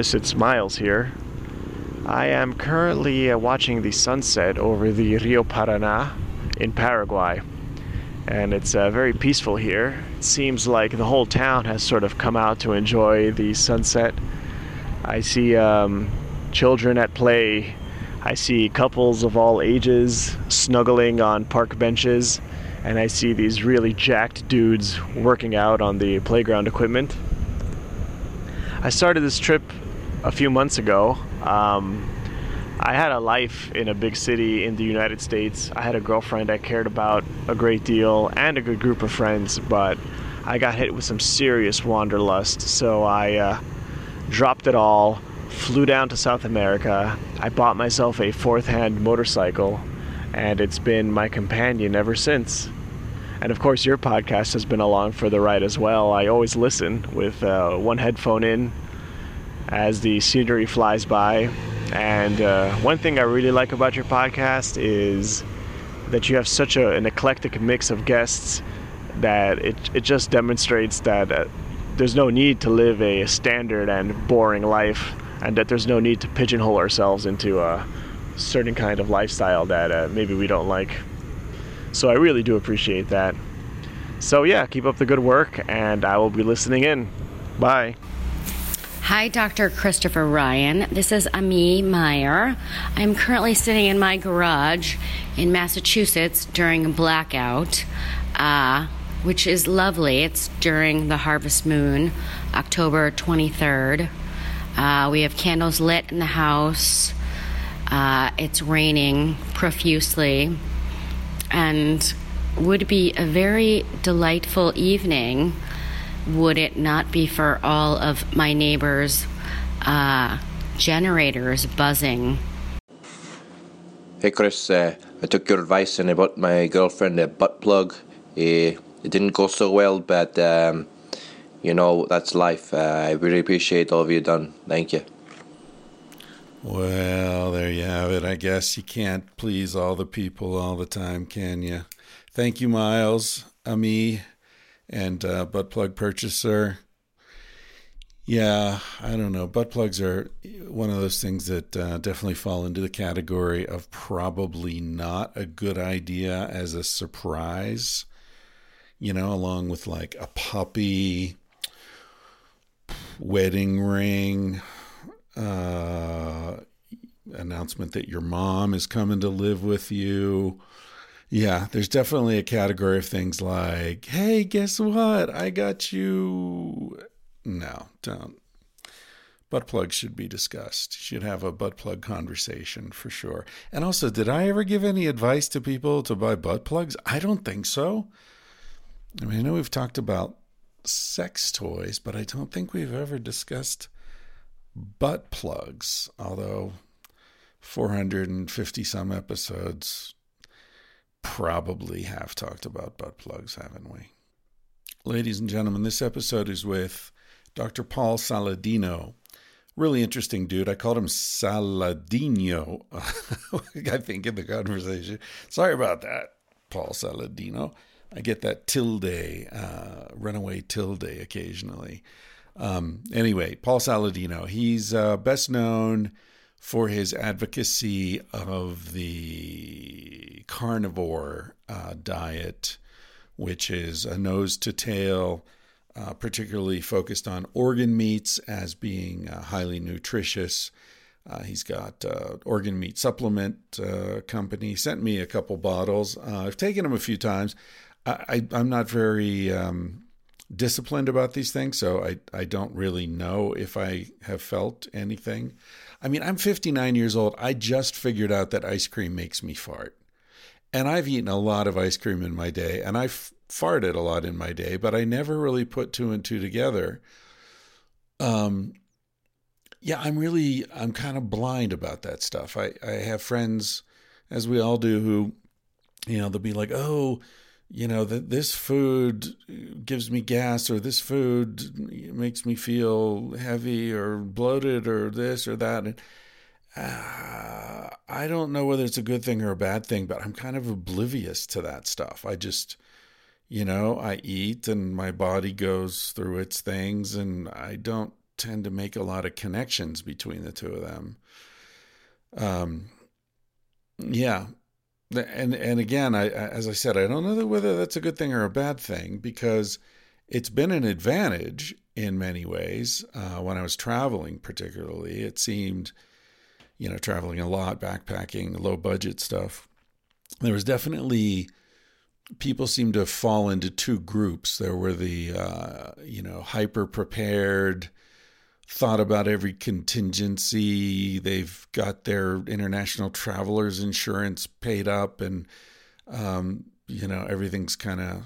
Chris, it's Miles here. I am currently uh, watching the sunset over the Rio Paraná in Paraguay, and it's uh, very peaceful here. It seems like the whole town has sort of come out to enjoy the sunset. I see um, children at play, I see couples of all ages snuggling on park benches, and I see these really jacked dudes working out on the playground equipment. I started this trip a few months ago. Um, I had a life in a big city in the United States. I had a girlfriend I cared about a great deal and a good group of friends, but I got hit with some serious wanderlust. So I uh, dropped it all, flew down to South America. I bought myself a fourth hand motorcycle, and it's been my companion ever since. And of course, your podcast has been along for the ride as well. I always listen with uh, one headphone in as the scenery flies by. And uh, one thing I really like about your podcast is that you have such a, an eclectic mix of guests that it, it just demonstrates that uh, there's no need to live a standard and boring life, and that there's no need to pigeonhole ourselves into a certain kind of lifestyle that uh, maybe we don't like. So I really do appreciate that. So yeah, keep up the good work, and I will be listening in. Bye. Hi, Dr. Christopher Ryan. This is Ami Meyer. I'm currently sitting in my garage in Massachusetts during a blackout, uh, which is lovely. It's during the harvest moon, October 23rd. Uh, we have candles lit in the house. Uh, it's raining profusely and would be a very delightful evening, would it not be for all of my neighbors' uh, generators buzzing? Hey Chris, uh, I took your advice and I bought my girlfriend a butt plug. Uh, it didn't go so well, but um, you know, that's life. Uh, I really appreciate all of you done. Thank you. Well, there you have it. I guess you can't please all the people all the time, can you? Thank you, Miles, Ami, and uh, butt plug purchaser. Yeah, I don't know. Butt plugs are one of those things that uh, definitely fall into the category of probably not a good idea as a surprise. You know, along with like a puppy, wedding ring, uh, announcement that your mom is coming to live with you. Yeah, there's definitely a category of things like, hey, guess what? I got you. No, don't. Butt plugs should be discussed. Should have a butt plug conversation for sure. And also, did I ever give any advice to people to buy butt plugs? I don't think so. I mean, I know we've talked about sex toys, but I don't think we've ever discussed butt plugs, although 450 some episodes probably have talked about butt plugs, haven't we? Ladies and gentlemen, this episode is with Dr. Paul Saladino. Really interesting dude. I called him Saladino, I think, in the conversation. Sorry about that, Paul Saladino. I get that tilde, uh, runaway tilde occasionally. Um, anyway, Paul Saladino, he's uh, best known for his advocacy of the carnivore uh, diet, which is a nose to tail, uh, particularly focused on organ meats as being uh, highly nutritious. Uh, he's got uh, organ meat supplement uh, company. Sent me a couple bottles. I've taken them a few times. I, am not very um, disciplined about these things, so I, I don't really know if I have felt anything. I mean, I'm 59 years old. I just figured out that ice cream makes me fart. And I've eaten a lot of ice cream in my day, and I've farted a lot in my day, but I never really put two and two together. Um, yeah, I'm really, I'm kind of blind about that stuff. I, I have friends, as we all do, who, you know, they'll be like, oh, you know, that this food gives me gas or this food makes me feel heavy or bloated or this or that. And uh, I don't know whether it's a good thing or a bad thing, but I'm kind of oblivious to that stuff. I just, you know, I eat and my body goes through its things and I don't tend to make a lot of connections between the two of them. Um, yeah, and and again, I as I said, I don't know whether that's a good thing or a bad thing because it's been an advantage in many ways. Uh, when I was traveling, particularly, it seemed, you know, traveling a lot, backpacking, low budget stuff. There was definitely people seem to fall into two groups. There were the uh, you know hyper prepared thought about every contingency. They've got their international travelers insurance paid up, and um, you know everything's kind of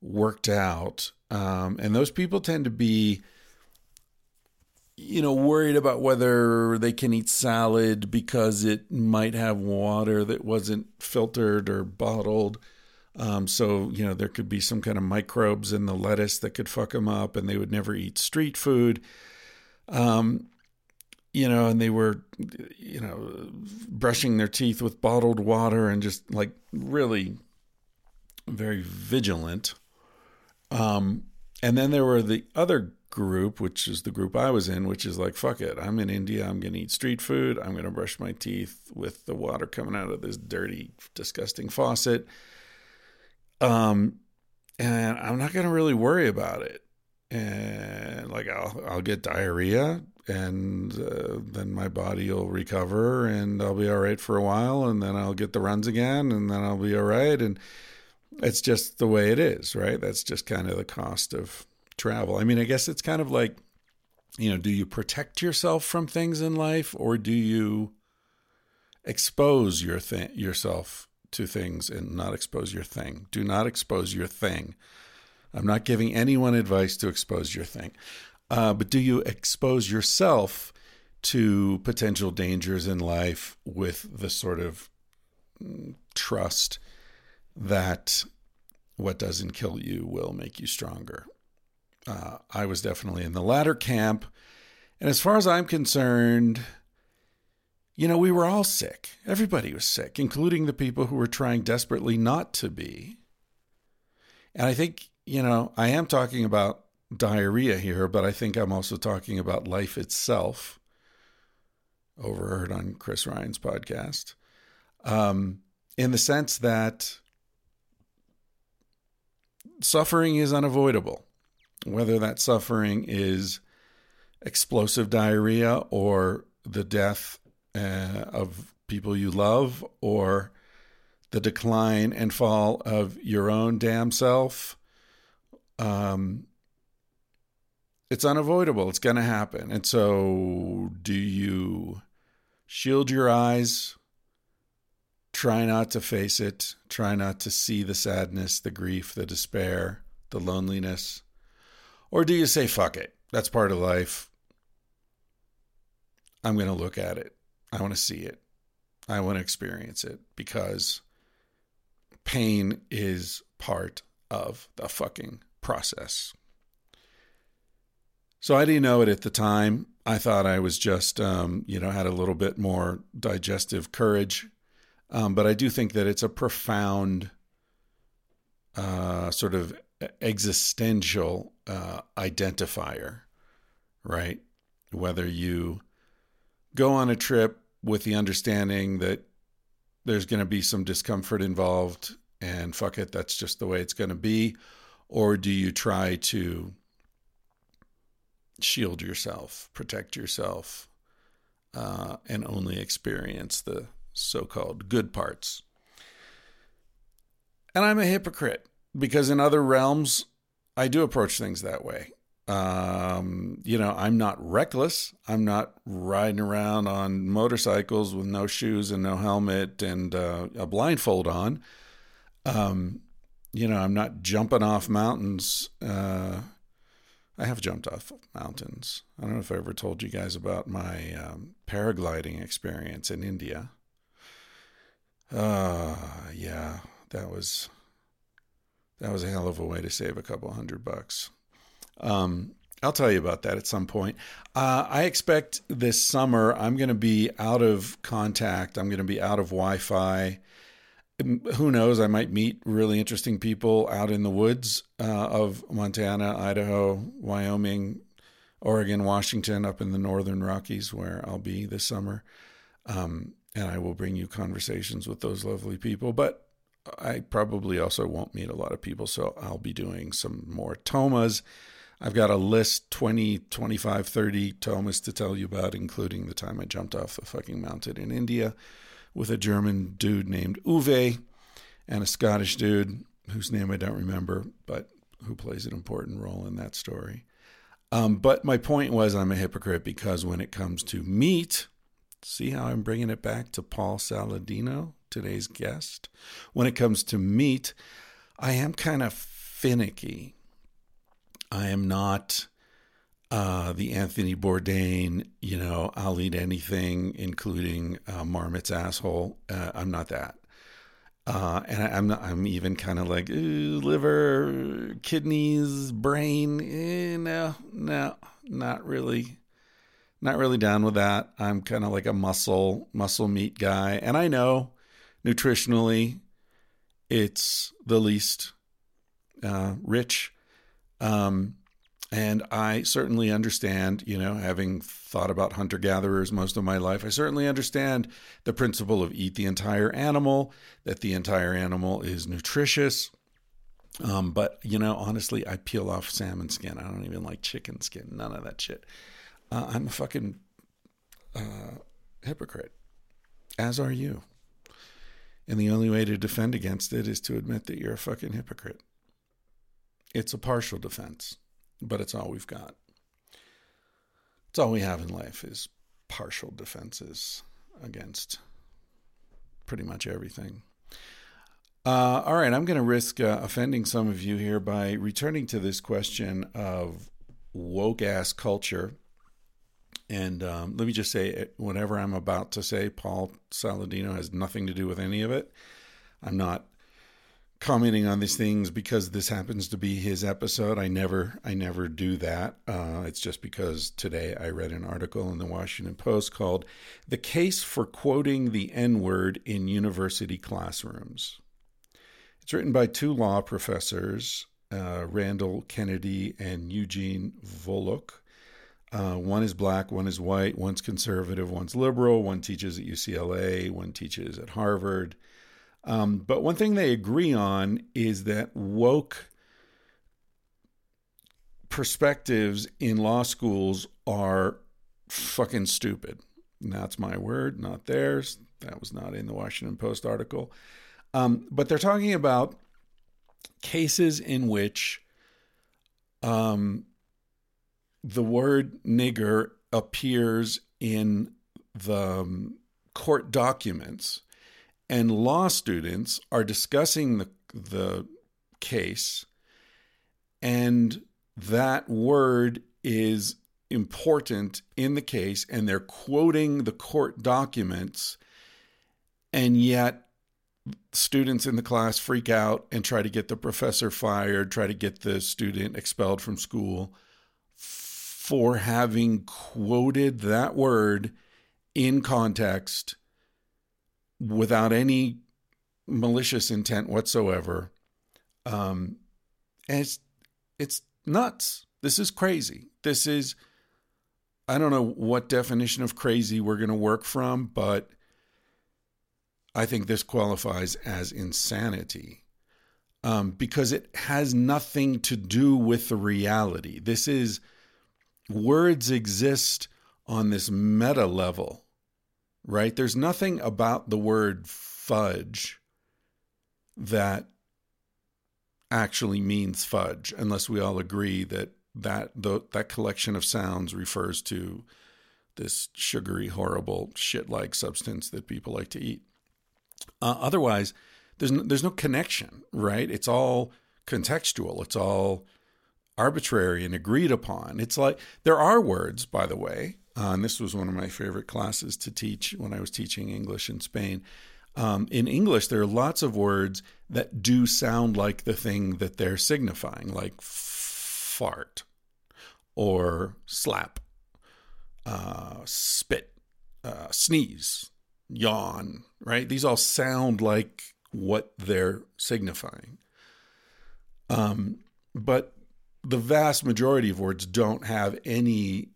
worked out. Um, and those people tend to be, you know, worried about whether they can eat salad because it might have water that wasn't filtered or bottled. Um, so, you know, there could be some kind of microbes in the lettuce that could fuck them up, and they would never eat street food. Um, you know, and they were, you know, brushing their teeth with bottled water and just like really very vigilant. Um, and then there were the other group, which is the group I was in, which is like, fuck it, I'm in India, I'm going to eat street food, I'm going to brush my teeth with the water coming out of this dirty, disgusting faucet. Um, and I'm not going to really worry about it. And like I'll I'll get diarrhea, and uh, then my body will recover, and I'll be all right for a while, and then I'll get the runs again, and then I'll be all right. And it's just the way it is, right? That's just kind of the cost of travel. I mean, I guess it's kind of like, you know, do you protect yourself from things in life, or do you expose your th- yourself to things and not expose your thing. Do not expose your thing. I'm not giving anyone advice to expose your thing. Uh, but do you expose yourself to potential dangers in life with the sort of mm, trust that what doesn't kill you will make you stronger? Uh, I was definitely in the latter camp. And as far as I'm concerned, you know, we were all sick. Everybody was sick, including the people who were trying desperately not to be. And I think, you know, I am talking about diarrhea here, but I think I'm also talking about life itself. Overheard on Chris Ryan's podcast. Um, in the sense that suffering is unavoidable, whether that suffering is explosive diarrhea or the death uh, of people you love or the decline and fall of your own damn self, um, it's unavoidable. It's going to happen. And so, do you shield your eyes? Try not to face it. Try not to see the sadness, the grief, the despair, the loneliness. Or do you say, fuck it? That's part of life. I'm going to look at it. I want to see it. I want to experience it because pain is part of the fucking process. So I didn't know it at the time. I thought I was just, um, you know, had a little bit more digestive courage. Um, but I do think that it's a profound uh, sort of existential uh, identifier, right? Whether you go on a trip with the understanding that there's going to be some discomfort involved and fuck it, that's just the way it's going to be? Or do you try to shield yourself, protect yourself, uh, and only experience the so called good parts? And I'm a hypocrite because in other realms, I do approach things that way. Um, you know, I'm not reckless. I'm not riding around on motorcycles with no shoes and no helmet and uh, a blindfold on. Um, you know, I'm not jumping off mountains uh, I have jumped off mountains. I don't know if I ever told you guys about my um, paragliding experience in India. Uh, yeah, that was that was a hell of a way to save a couple hundred bucks. Um, I'll tell you about that at some point. Uh, I expect this summer I'm going to be out of contact. I'm going to be out of Wi Fi. Who knows? I might meet really interesting people out in the woods uh, of Montana, Idaho, Wyoming, Oregon, Washington, up in the northern Rockies, where I'll be this summer. Um, and I will bring you conversations with those lovely people. But I probably also won't meet a lot of people, so I'll be doing some more tomas I've got a list 20, 25, 30 tomas to tell you about, including the time I jumped off the fucking mountain in India with a German dude named Uwe and a Scottish dude whose name I don't remember, but who plays an important role in that story. Um, but my point was, I'm a hypocrite because when it comes to meat, see how I'm bringing it back to Paul Saladino, today's guest? When it comes to meat, I am kind of finicky I am not uh, the Anthony Bourdain, you know, I'll eat anything, including uh, Marmot's asshole. Uh, I'm not that. Uh, and I, am not, I'm even kind of like liver, kidneys, brain. Eh, no, no, not really, not really down with that. I'm kind of like a muscle, muscle meat guy. And I know nutritionally, it's the least uh, rich um, and I certainly understand, you know, having thought about hunter gatherers most of my life, I certainly understand the principle of eat the entire animal, that the entire animal is nutritious. Um, but, you know, honestly, I peel off salmon skin. I don't even like chicken skin, none of that shit. Uh, I'm a fucking uh, hypocrite, as are you. And the only way to defend against it is to admit that you're a fucking hypocrite. It's a partial defense, but it's all we've got. It's all we have in life is partial defenses against pretty much everything. Uh, all right, I'm going to risk uh, offending some of you here by returning to this question of woke ass culture. And um, let me just say, whatever I'm about to say, Paul Saladino has nothing to do with any of it. I'm not commenting on these things because this happens to be his episode. I never I never do that. Uh, it's just because today I read an article in the Washington Post called "The Case for Quoting the N-Word in University Classrooms." It's written by two law professors, uh, Randall Kennedy and Eugene Volokh. Uh, one is black, one is white, one's conservative, one's liberal, one teaches at UCLA, one teaches at Harvard. Um, but one thing they agree on is that woke perspectives in law schools are fucking stupid. And that's my word, not theirs. That was not in the Washington Post article. Um, but they're talking about cases in which um, the word nigger appears in the um, court documents and law students are discussing the the case and that word is important in the case and they're quoting the court documents and yet students in the class freak out and try to get the professor fired try to get the student expelled from school for having quoted that word in context without any malicious intent whatsoever. Um, and it's it's nuts. This is crazy. This is I don't know what definition of crazy we're going to work from, but I think this qualifies as insanity um, because it has nothing to do with the reality. This is words exist on this meta level right? There's nothing about the word fudge that actually means fudge, unless we all agree that that the, that collection of sounds refers to this sugary, horrible shit-like substance that people like to eat. Uh, otherwise, there's no, there's no connection, right? It's all contextual. It's all arbitrary and agreed upon. It's like there are words, by the way, uh, and this was one of my favorite classes to teach when I was teaching English in Spain. Um, in English, there are lots of words that do sound like the thing that they're signifying, like fart or slap, uh, spit, uh, sneeze, yawn, right? These all sound like what they're signifying. Um, but the vast majority of words don't have any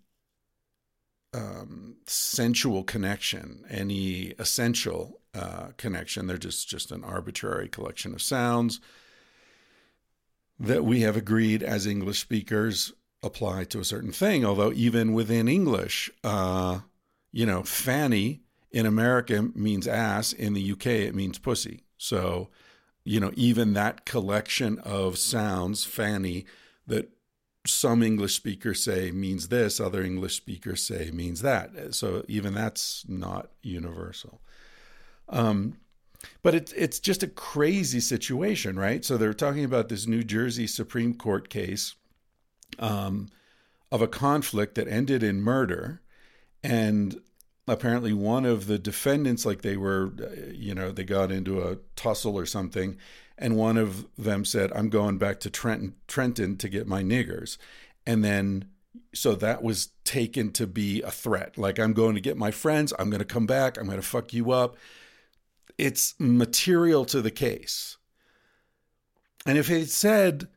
um, sensual connection, any essential uh, connection. They're just just an arbitrary collection of sounds that we have agreed as English speakers apply to a certain thing. Although even within English, uh, you know, fanny in America means ass. In the UK, it means pussy. So, you know, even that collection of sounds, fanny, that some English speakers say means this, other English speakers say means that. So even that's not universal. Um, but it's it's just a crazy situation, right? So they're talking about this New Jersey Supreme Court case um, of a conflict that ended in murder, and apparently one of the defendants, like they were, uh, you know, they got into a tussle or something, and one of them said, "I'm going back to Trenton, Trenton to get my niggers," and then so that was taken to be a threat. Like I'm going to get my friends. I'm going to come back. I'm going to fuck you up. It's material to the case. And if he said,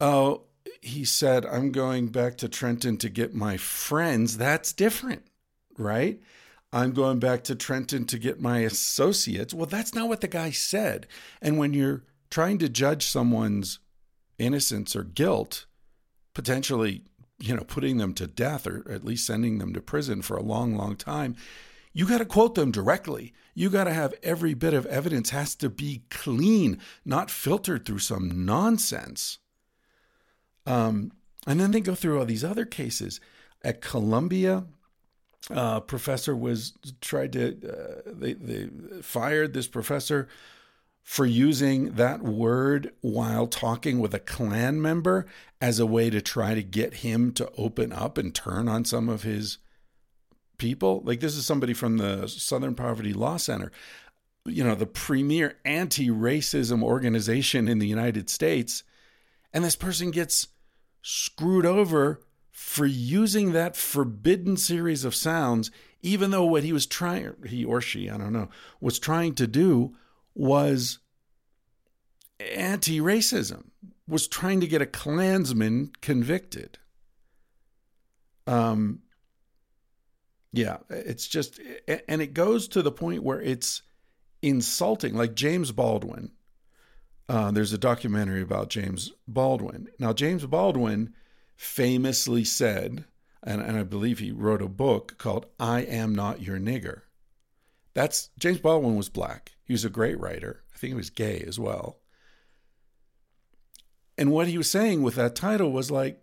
"Oh," he said, "I'm going back to Trenton to get my friends," that's different, right? I'm going back to Trenton to get my associates. Well, that's not what the guy said. And when you're trying to judge someone's innocence or guilt, potentially, you know, putting them to death or at least sending them to prison for a long, long time, you got to quote them directly. You got to have every bit of evidence has to be clean, not filtered through some nonsense. Um, and then they go through all these other cases. At Columbia, uh, professor was tried to uh, they they fired this professor for using that word while talking with a Klan member as a way to try to get him to open up and turn on some of his people. Like this is somebody from the Southern Poverty Law Center, you know, the premier anti-racism organization in the United States, and this person gets screwed over for using that forbidden series of sounds, even though what he was trying, he or she, I don't know, was trying to do was anti racism, was trying to get a Klansman convicted. Um, yeah, it's just, and it goes to the point where it's insulting. Like James Baldwin, uh, there's a documentary about James Baldwin. Now, James Baldwin famously said, and, and I believe he wrote a book called I Am Not Your Nigger. That's James Baldwin was black. He was a great writer. I think he was gay as well. And what he was saying with that title was like,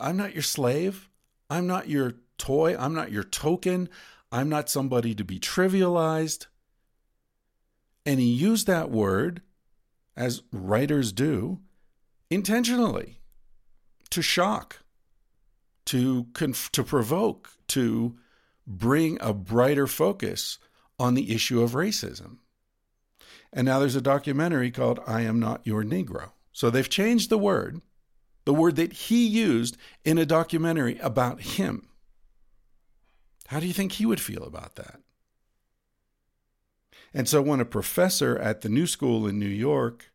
I'm not your slave. I'm not your toy. I'm not your token. I'm not somebody to be trivialized. And he used that word, as writers do, intentionally to shock, to conf- to provoke, to bring a brighter focus on the issue of racism. And now there's a documentary called I Am Not Your Negro. So they've changed the word, the word that he used in a documentary about him. How do you think he would feel about that? And so when a professor at the New School in New York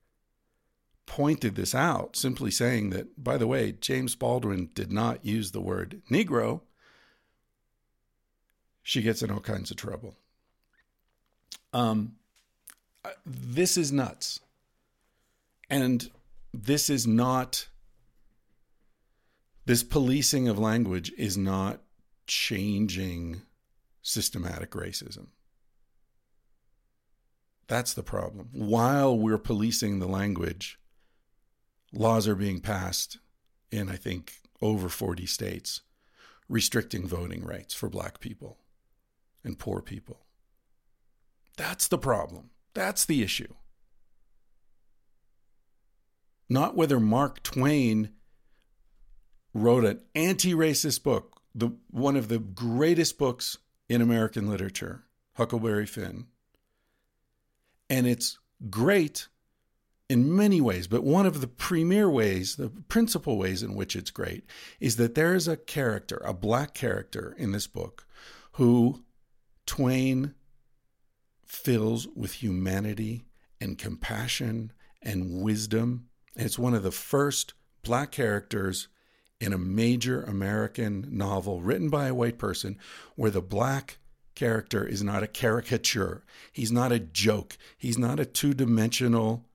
pointed this out, simply saying that, by the way, James Baldwin did not use the word Negro, she gets in all kinds of trouble. Um, this is nuts. And this is not, this policing of language is not changing systematic racism. That's the problem. While we're policing the language, laws are being passed in, I think, over 40 states restricting voting rights for black people and poor people. That's the problem. That's the issue. Not whether Mark Twain wrote an anti-racist book, the one of the greatest books in American literature, Huckleberry Finn. And it's great in many ways, but one of the premier ways, the principal ways in which it's great, is that there is a character, a black character in this book, who Twain fills with humanity and compassion and wisdom. And it's one of the first black characters in a major American novel written by a white person where the black character is not a caricature. He's not a joke. He's not a two dimensional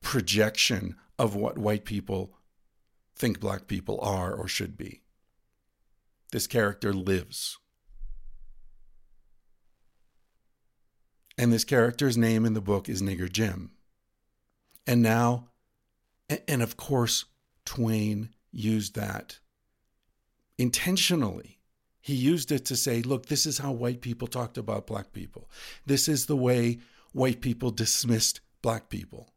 projection of what white people think black people are or should be. This character lives. And this character's name in the book is Nigger Jim. And now, and of course, Twain used that intentionally. He used it to say, look, this is how white people talked about black people. This is the way white people dismissed black people.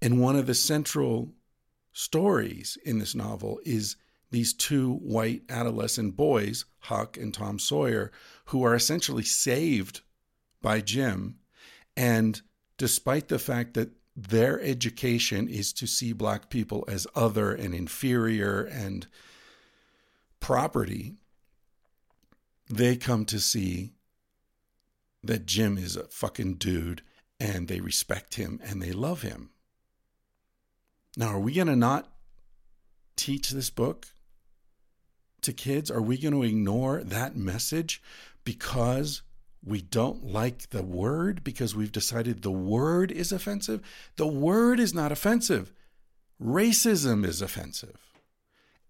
And one of the central stories in this novel is these two white adolescent boys, Huck and Tom Sawyer, who are essentially saved by Jim. And despite the fact that their education is to see black people as other and inferior and property, they come to see that Jim is a fucking dude and they respect him and they love him. Now, are we going to not teach this book to kids? Are we going to ignore that message because we don't like the word because we've decided the word is offensive. The word is not offensive. Racism is offensive.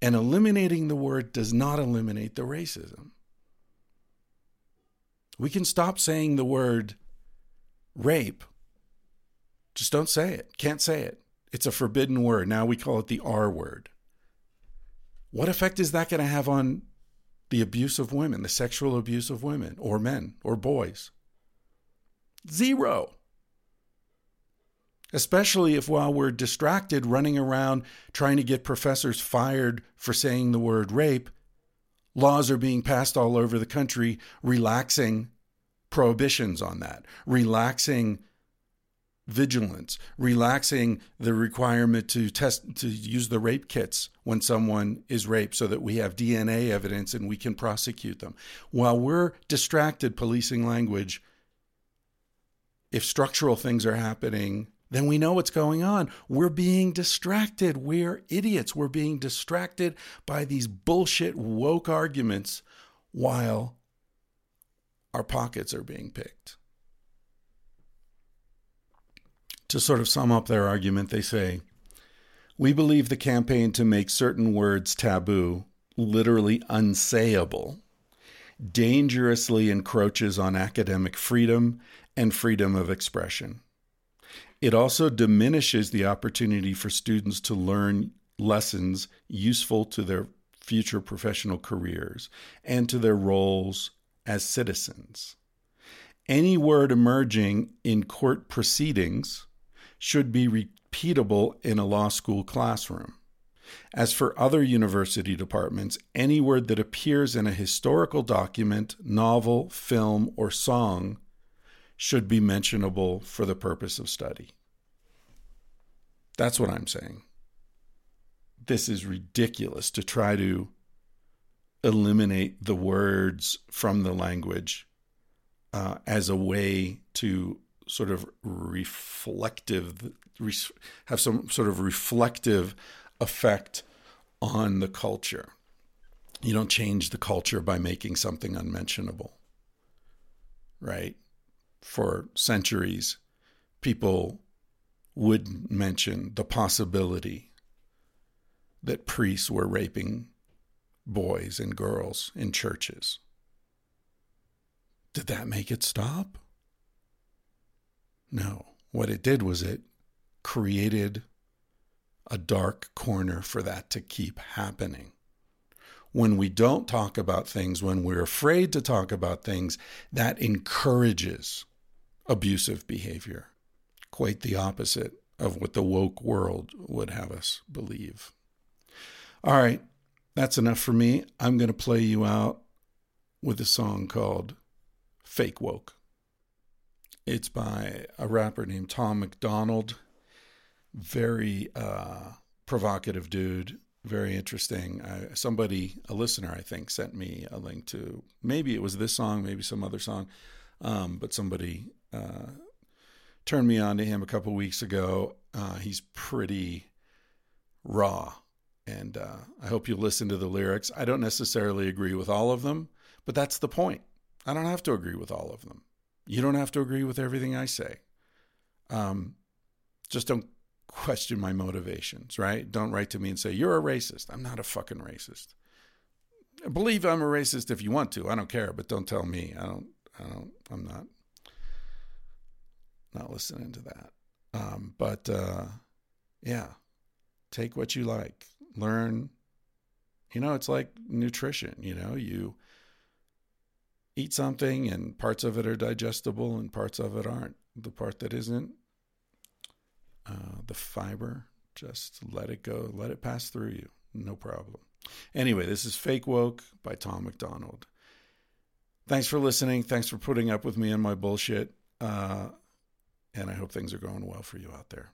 And eliminating the word does not eliminate the racism. We can stop saying the word rape. Just don't say it. Can't say it. It's a forbidden word. Now we call it the R word. What effect is that going to have on the abuse of women, the sexual abuse of women or men or boys. Zero. Especially if while we're distracted running around trying to get professors fired for saying the word rape, laws are being passed all over the country relaxing prohibitions on that, relaxing vigilance, relaxing the requirement to test to use the rape kits when someone is raped so that we have DNA evidence and we can prosecute them. While we're distracted policing language, if structural things are happening, then we know what's going on. We're being distracted. We're idiots. We're being distracted by these bullshit woke arguments while our pockets are being picked. To sort of sum up their argument, they say, We believe the campaign to make certain words taboo, literally unsayable, dangerously encroaches on academic freedom and freedom of expression. It also diminishes the opportunity for students to learn lessons useful to their future professional careers and to their roles as citizens. Any word emerging in court proceedings should be repeatable in a law school classroom. As for other university departments, any word that appears in a historical document, novel, film, or song should be mentionable for the purpose of study. That's what I'm saying. This is ridiculous to try to eliminate the words from the language uh, as a way to sort of reflective, have some sort of reflective effect on the culture. You don't change the culture by making something unmentionable, right? For centuries, people would mention the possibility that priests were raping boys and girls in churches. Did that make it stop? No. What it did was it created a dark corner for that to keep happening. When we don't talk about things, when we're afraid to talk about things, that encourages abusive behavior. Quite the opposite of what the woke world would have us believe. All right, that's enough for me. I'm going to play you out with a song called Fake Woke. It's by a rapper named Tom McDonald. Very uh, provocative dude, very interesting. I, somebody, a listener, I think, sent me a link to maybe it was this song, maybe some other song, um, but somebody uh, turned me on to him a couple weeks ago. Uh, he's pretty raw, and uh, I hope you listen to the lyrics. I don't necessarily agree with all of them, but that's the point. I don't have to agree with all of them. You don't have to agree with everything I say. Um, just don't question my motivations, right? Don't write to me and say, you're a racist. I'm not a fucking racist. Believe I'm a racist if you want to. I don't care, but don't tell me. I don't, I don't, I'm not, not listening to that. Um, but, uh, yeah, take what you like, learn, you know, it's like nutrition, you know, you eat something and parts of it are digestible and parts of it aren't. The part that isn't, uh, the fiber, just let it go, let it pass through you. No problem. Anyway, this is Fake Woke by Tom McDonald. Thanks for listening. Thanks for putting up with me and my bullshit. Uh, and I hope things are going well for you out there.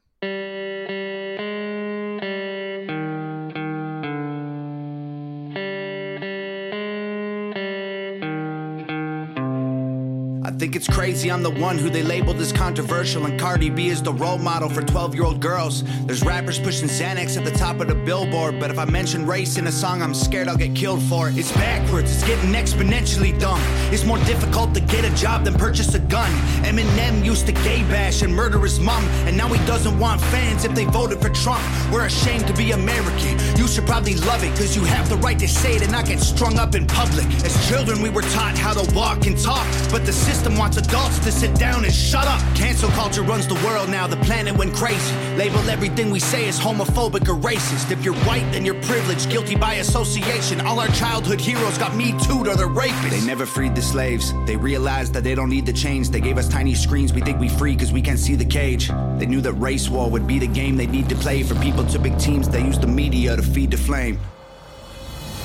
Think it's crazy I'm the one who they labeled as controversial, and Cardi B is the role model for 12 year old girls. There's rappers pushing Xanax at the top of the billboard, but if I mention race in a song, I'm scared I'll get killed for it. It's backwards, it's getting exponentially dumb. It's more difficult to get a job than purchase a gun. Eminem used to gay bash and murder his mom, and now he doesn't want fans if they voted for Trump. We're ashamed to be American. You should probably love it, cause you have the right to say it and not get strung up in public. As children, we were taught how to walk and talk, but the system system wants adults to sit down and shut up. Cancel culture runs the world now, the planet went crazy. Label everything we say as homophobic or racist. If you're white, then you're privileged, guilty by association. All our childhood heroes got me too or they're rapists. They never freed the slaves. They realized that they don't need the chains. They gave us tiny screens, we think we free because we can't see the cage. They knew that race war would be the game they need to play for people to big teams. They use the media to feed the flame.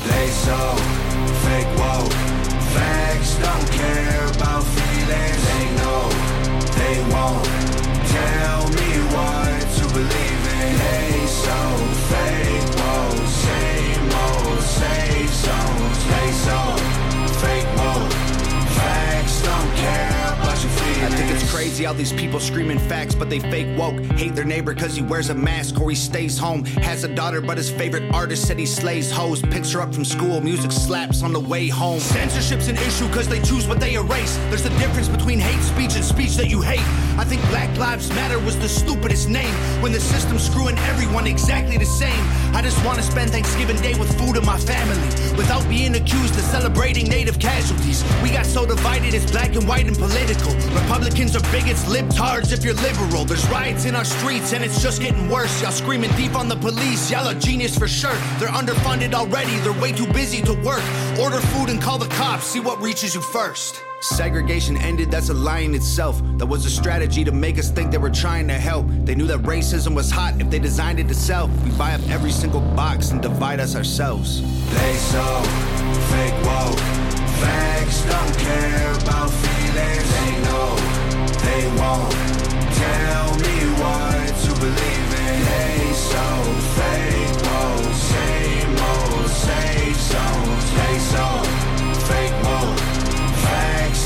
They so fake woke. Facts don't care won't tell me what to believe in. They crazy how these people screaming facts, but they fake woke. Hate their neighbor cause he wears a mask or he stays home. Has a daughter, but his favorite artist said he slays hoes. Picks her up from school, music slaps on the way home. Censorship's an issue cause they choose what they erase. There's a difference between hate speech and speech that you hate. I think Black Lives Matter was the stupidest name when the system's screwing everyone exactly the same. I just want to spend Thanksgiving Day with food and my family without being accused of celebrating native casualties. We got so divided, it's black and white and political. Republicans are bigots, libtards if you're liberal. There's riots in our streets and it's just getting worse. Y'all screaming deep on the police, y'all are genius for sure. They're underfunded already, they're way too busy to work. Order food and call the cops, see what reaches you first. Segregation ended, that's a lie in itself. That was a strategy to make us think they were trying to help. They knew that racism was hot if they designed it to sell. We buy up every single box and divide us ourselves. They so fake woke. Facts don't care about feelings. They know they won't tell me what to believe in. They so fake woke. Same old safe zones. They so fake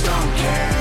don't care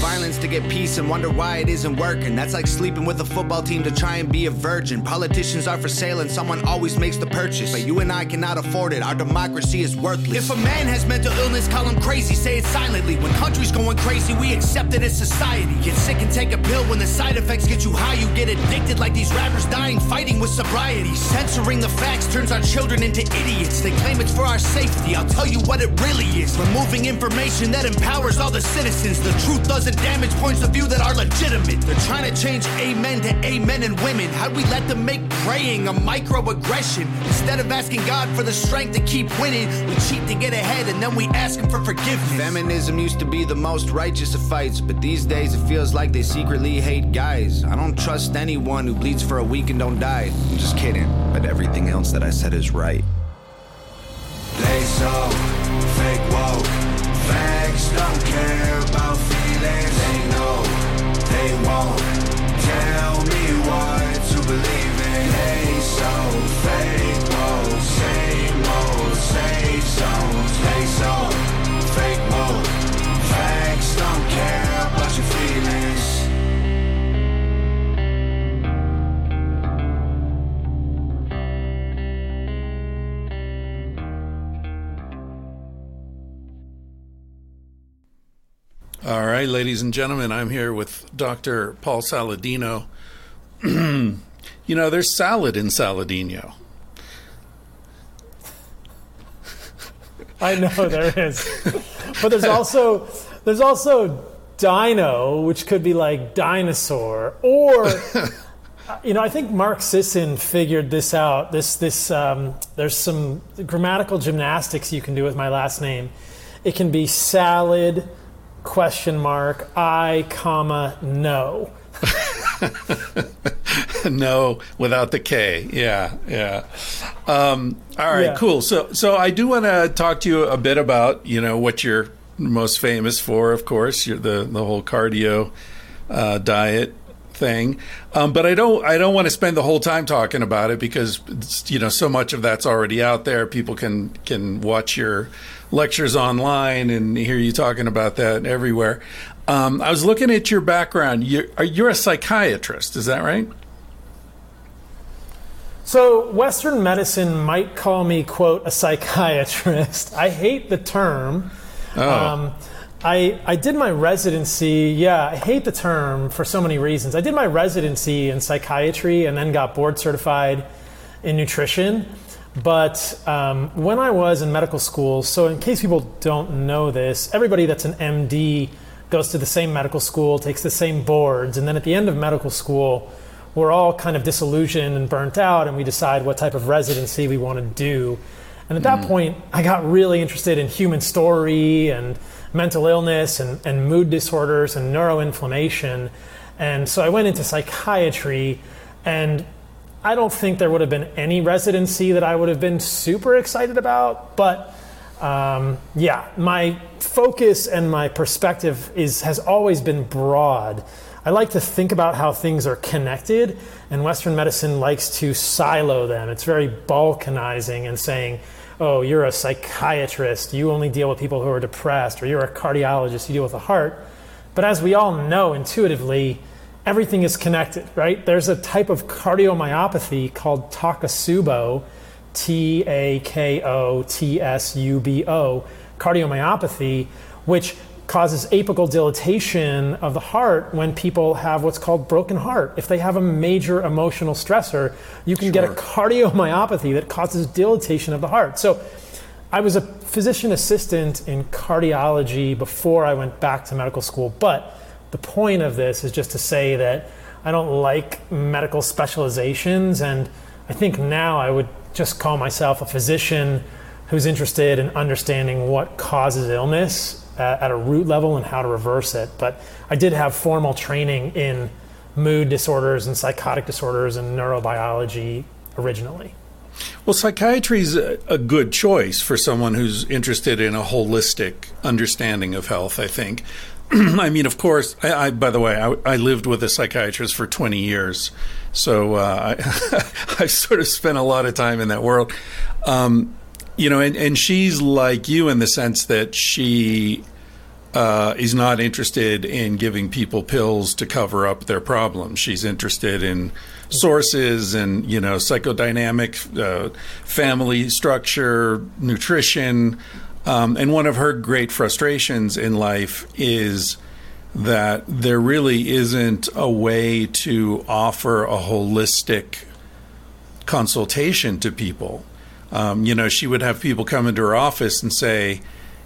violence to get peace and wonder why it isn't working. That's like sleeping with a football team to try and be a virgin. Politicians are for sale and someone always makes the purchase. But you and I cannot afford it. Our democracy is worthless. If a man has mental illness, call him crazy. Say it silently. When country's going crazy, we accept it as society. Get sick and take a pill when the side effects get you high. You get addicted like these rappers dying fighting with sobriety. Censoring the facts turns our children into idiots. They claim it's for our safety. I'll tell you what it really is. Removing information that empowers all the citizens. The truth doesn't damage points of view that are legitimate. They're trying to change amen to amen and women. How'd we let them make praying a microaggression? Instead of asking God for the strength to keep winning, we cheat to get ahead and then we ask Him for forgiveness. Feminism used to be the most righteous of fights, but these days it feels like they secretly hate guys. I don't trust anyone who bleeds for a week and don't die. I'm just kidding, but everything else that I said is right. They so fake woke. Facts ladies and gentlemen, I'm here with Dr. Paul Saladino. you know, there's salad in Saladino. I know there is, but there's also there's also dino, which could be like dinosaur, or you know, I think Mark Sisson figured this out. This this um, there's some grammatical gymnastics you can do with my last name. It can be salad question mark I comma no. no, without the K. Yeah, yeah. Um, all right, Yeah. cool. So, so I do want to talk to you a bit about you know what you're most famous for. Of course, you're the the whole cardio uh, diet thing. Um, but I don't I don't want to spend the whole time talking about it because you know so much of that's already out there. People can can watch your lectures online and hear you talking about that everywhere. Um, I was looking at your background. You're, you're a psychiatrist, is that right? So, Western medicine might call me, quote, a psychiatrist. I hate the term. Um, I, I did my residency, yeah, I hate the term for so many reasons. I did my residency in psychiatry and then got board certified in nutrition. But um, when I was in medical school, so in case people don't know this, everybody that's an MD goes to the same medical school, takes the same boards, and then at the end of medical school, we're all kind of disillusioned and burnt out, and we decide what type of residency we want to do. And at that point, I got really interested in human story and mental illness and, and mood disorders and neuroinflammation. And so I went into psychiatry, and I don't think there would have been any residency that I would have been super excited about, but um, yeah, my focus and my perspective is has always been broad. I like to think about how things are connected, and Western medicine likes to silo them. It's very balkanizing and saying, "Oh, you're a psychiatrist. You only deal with people who are depressed, or you're a cardiologist. You deal with the heart." But as we all know intuitively, everything is connected, right? There's a type of cardiomyopathy called Takotsubo, T A K O T S U B O, cardiomyopathy, which causes apical dilatation of the heart when people have what's called broken heart. If they have a major emotional stressor, you can get a cardiomyopathy that causes dilatation of the heart. So I was a physician assistant in cardiology before I went back to medical school, but the point of this is just to say that I don't like medical specializations, and I think now I would just call myself a physician who's interested in understanding what causes illness at, at a root level and how to reverse it. But I did have formal training in mood disorders and psychotic disorders and neurobiology originally. Well, psychiatry is a, good choice for someone who's interested in a holistic understanding of health, I think. I mean, of course, I, I by the way, I, I lived with a psychiatrist for 20 years. So uh, I, I've sort of spent a lot of time in that world. Um, you know, and, and she's like you in the sense that she uh, is not interested in giving people pills to cover up their problems. She's interested in sources and you know psychodynamic, uh, family structure, nutrition, um, and one of her great frustrations in life is that there really isn't a way to offer a holistic consultation to people. Um, you know, she would have people come into her office and say,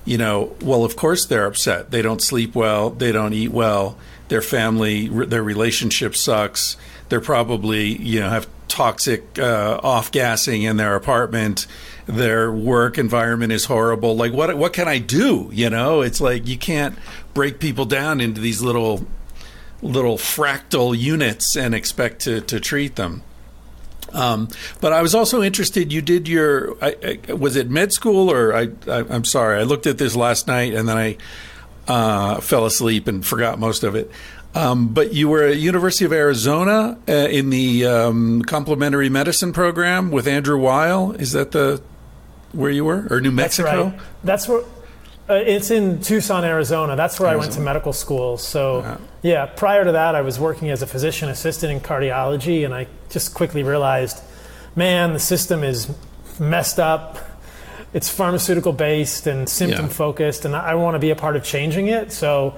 you know, well, of course they're upset. They don't sleep well. They don't eat well. Their family, their relationship sucks. They're probably, you know, have toxic uh, off gassing in their apartment. Their work environment is horrible. Like, what what can I do? You know, it's like you can't break people down into these little little fractal units and expect to to treat them. Um, but I was also interested. You did your I, I, was it med school or I, I am sorry. I looked at this last night and then I uh, fell asleep and forgot most of it. Um, but you were at University of Arizona uh, in the um, complementary medicine program with Andrew Weil. Is that the where you were, or New Mexico? That's, right. That's where. Uh, it's in Tucson, Arizona. That's where Arizona. I went to medical school. So, yeah. yeah, prior to that, I was working as a physician assistant in cardiology, and I just quickly realized, man, the system is messed up. It's pharmaceutical based and symptom yeah. focused, and I want to be a part of changing it. So,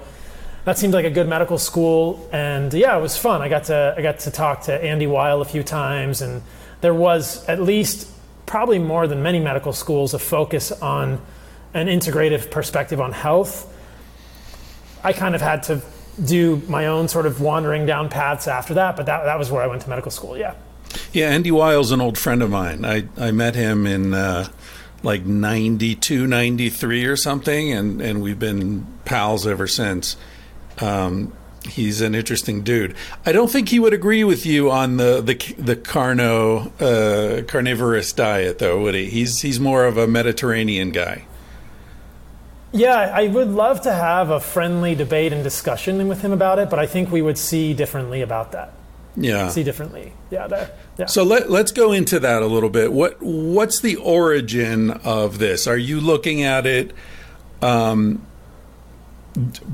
that seemed like a good medical school, and yeah, it was fun. I got to I got to talk to Andy Weil a few times, and there was at least probably more than many medical schools a focus on an integrative perspective on health. I kind of had to do my own sort of wandering down paths after that, but that that was where I went to medical school. Yeah. Yeah, Andy Weil's an old friend of mine. I I met him in. Uh, like 92, 93 or something, and, and we've been pals ever since. Um, he's an interesting dude. I don't think he would agree with you on the the the carno uh, carnivorous diet, though, would he? He's he's more of a Mediterranean guy. Yeah, I would love to have a friendly debate and discussion with him about it, but I think we would see differently about that. Yeah, see differently. Yeah. That, yeah. So let, let's go into that a little bit. What what's the origin of this? Are you looking at it? Um,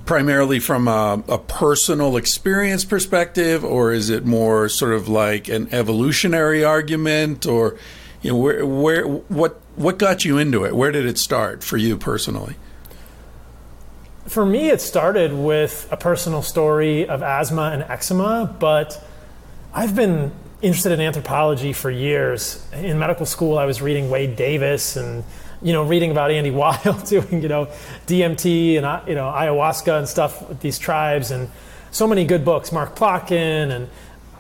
primarily from a, a, personal experience perspective, or is it more sort of like an evolutionary argument, or you know, where, where, what, what got you into it? Where did it start for you personally? For me, it started with a personal story of asthma and eczema, but I've been interested in anthropology for years. In medical school, I was reading Wade Davis and you know, reading about Andy Weil doing, you know, DMT and, uh, you know, ayahuasca and stuff with these tribes and so many good books, Mark Plotkin and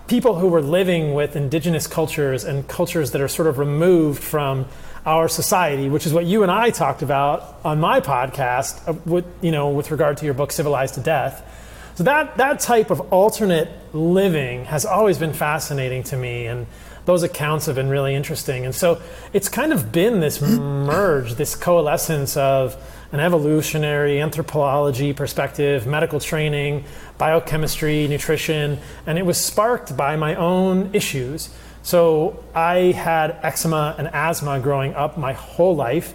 people who were living with indigenous cultures and cultures that are sort of removed from our society, which is what you and I talked about on my podcast, uh, with, you know, with regard to your book, Civilized to Death. So that, that type of alternate living has always been fascinating to me. And, those accounts have been really interesting. And so it's kind of been this merge, this coalescence of an evolutionary anthropology perspective, medical training, biochemistry, nutrition, and it was sparked by my own issues. So I had eczema and asthma growing up my whole life.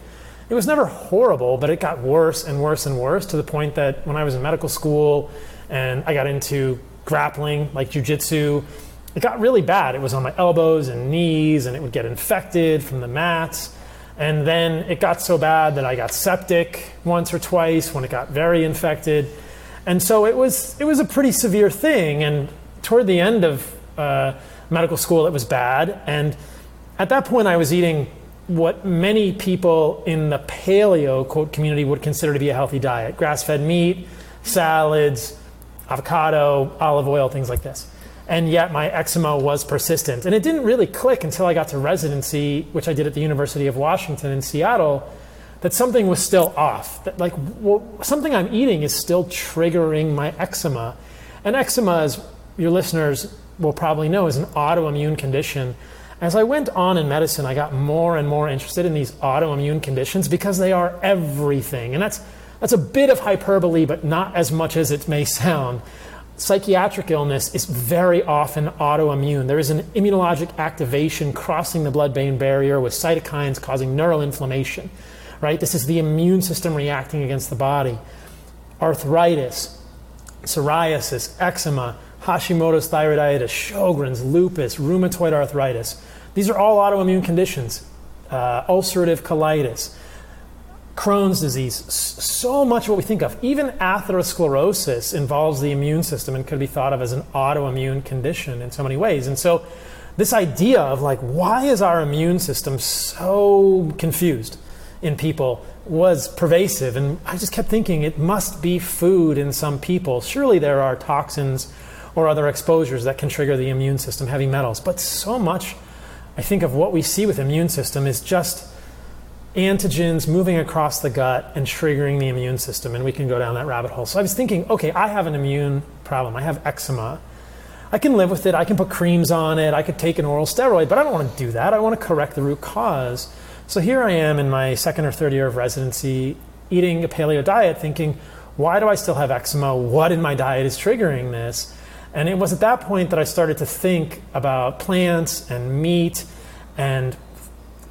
It was never horrible, but it got worse and worse and worse to the point that when I was in medical school and I got into grappling like jujitsu, it got really bad. It was on my elbows and knees, and it would get infected from the mats. And then it got so bad that I got septic once or twice when it got very infected. And so it was, it was a pretty severe thing. And toward the end of uh, medical school, it was bad. And at that point, I was eating what many people in the paleo quote community would consider to be a healthy diet grass fed meat, salads, avocado, olive oil, things like this and yet my eczema was persistent. And it didn't really click until I got to residency, which I did at the University of Washington in Seattle, that something was still off. That like well, something I'm eating is still triggering my eczema. And eczema, as your listeners will probably know, is an autoimmune condition. As I went on in medicine, I got more and more interested in these autoimmune conditions because they are everything. And that's that's a bit of hyperbole, but not as much as it may sound psychiatric illness is very often autoimmune. There is an immunologic activation crossing the blood brain barrier with cytokines causing neural inflammation, right? This is the immune system reacting against the body. Arthritis, psoriasis, eczema, Hashimoto's thyroiditis, Sjogren's, lupus, rheumatoid arthritis. These are all autoimmune conditions. Uh, ulcerative colitis, Crohn's disease, so much of what we think of, even atherosclerosis involves the immune system and could be thought of as an autoimmune condition in so many ways. And so, this idea of like, why is our immune system so confused? in people was pervasive. And I just kept thinking it must be food in some people. Surely there are toxins or other exposures that can trigger the immune system, heavy metals. But so much, I think, of what we see with immune system is just antigens moving across the gut and triggering the immune system. And we can go down that rabbit hole. So I was thinking, okay, I have an immune problem. I have eczema. I can live with it. I can put creams on it. I could take an oral steroid, but I don't want to do that. I want to correct the root cause. So here I am in my second or third year of residency eating a paleo diet thinking, why do I still have eczema? What in my diet is triggering this? And it was at that point that I started to think about plants and meat and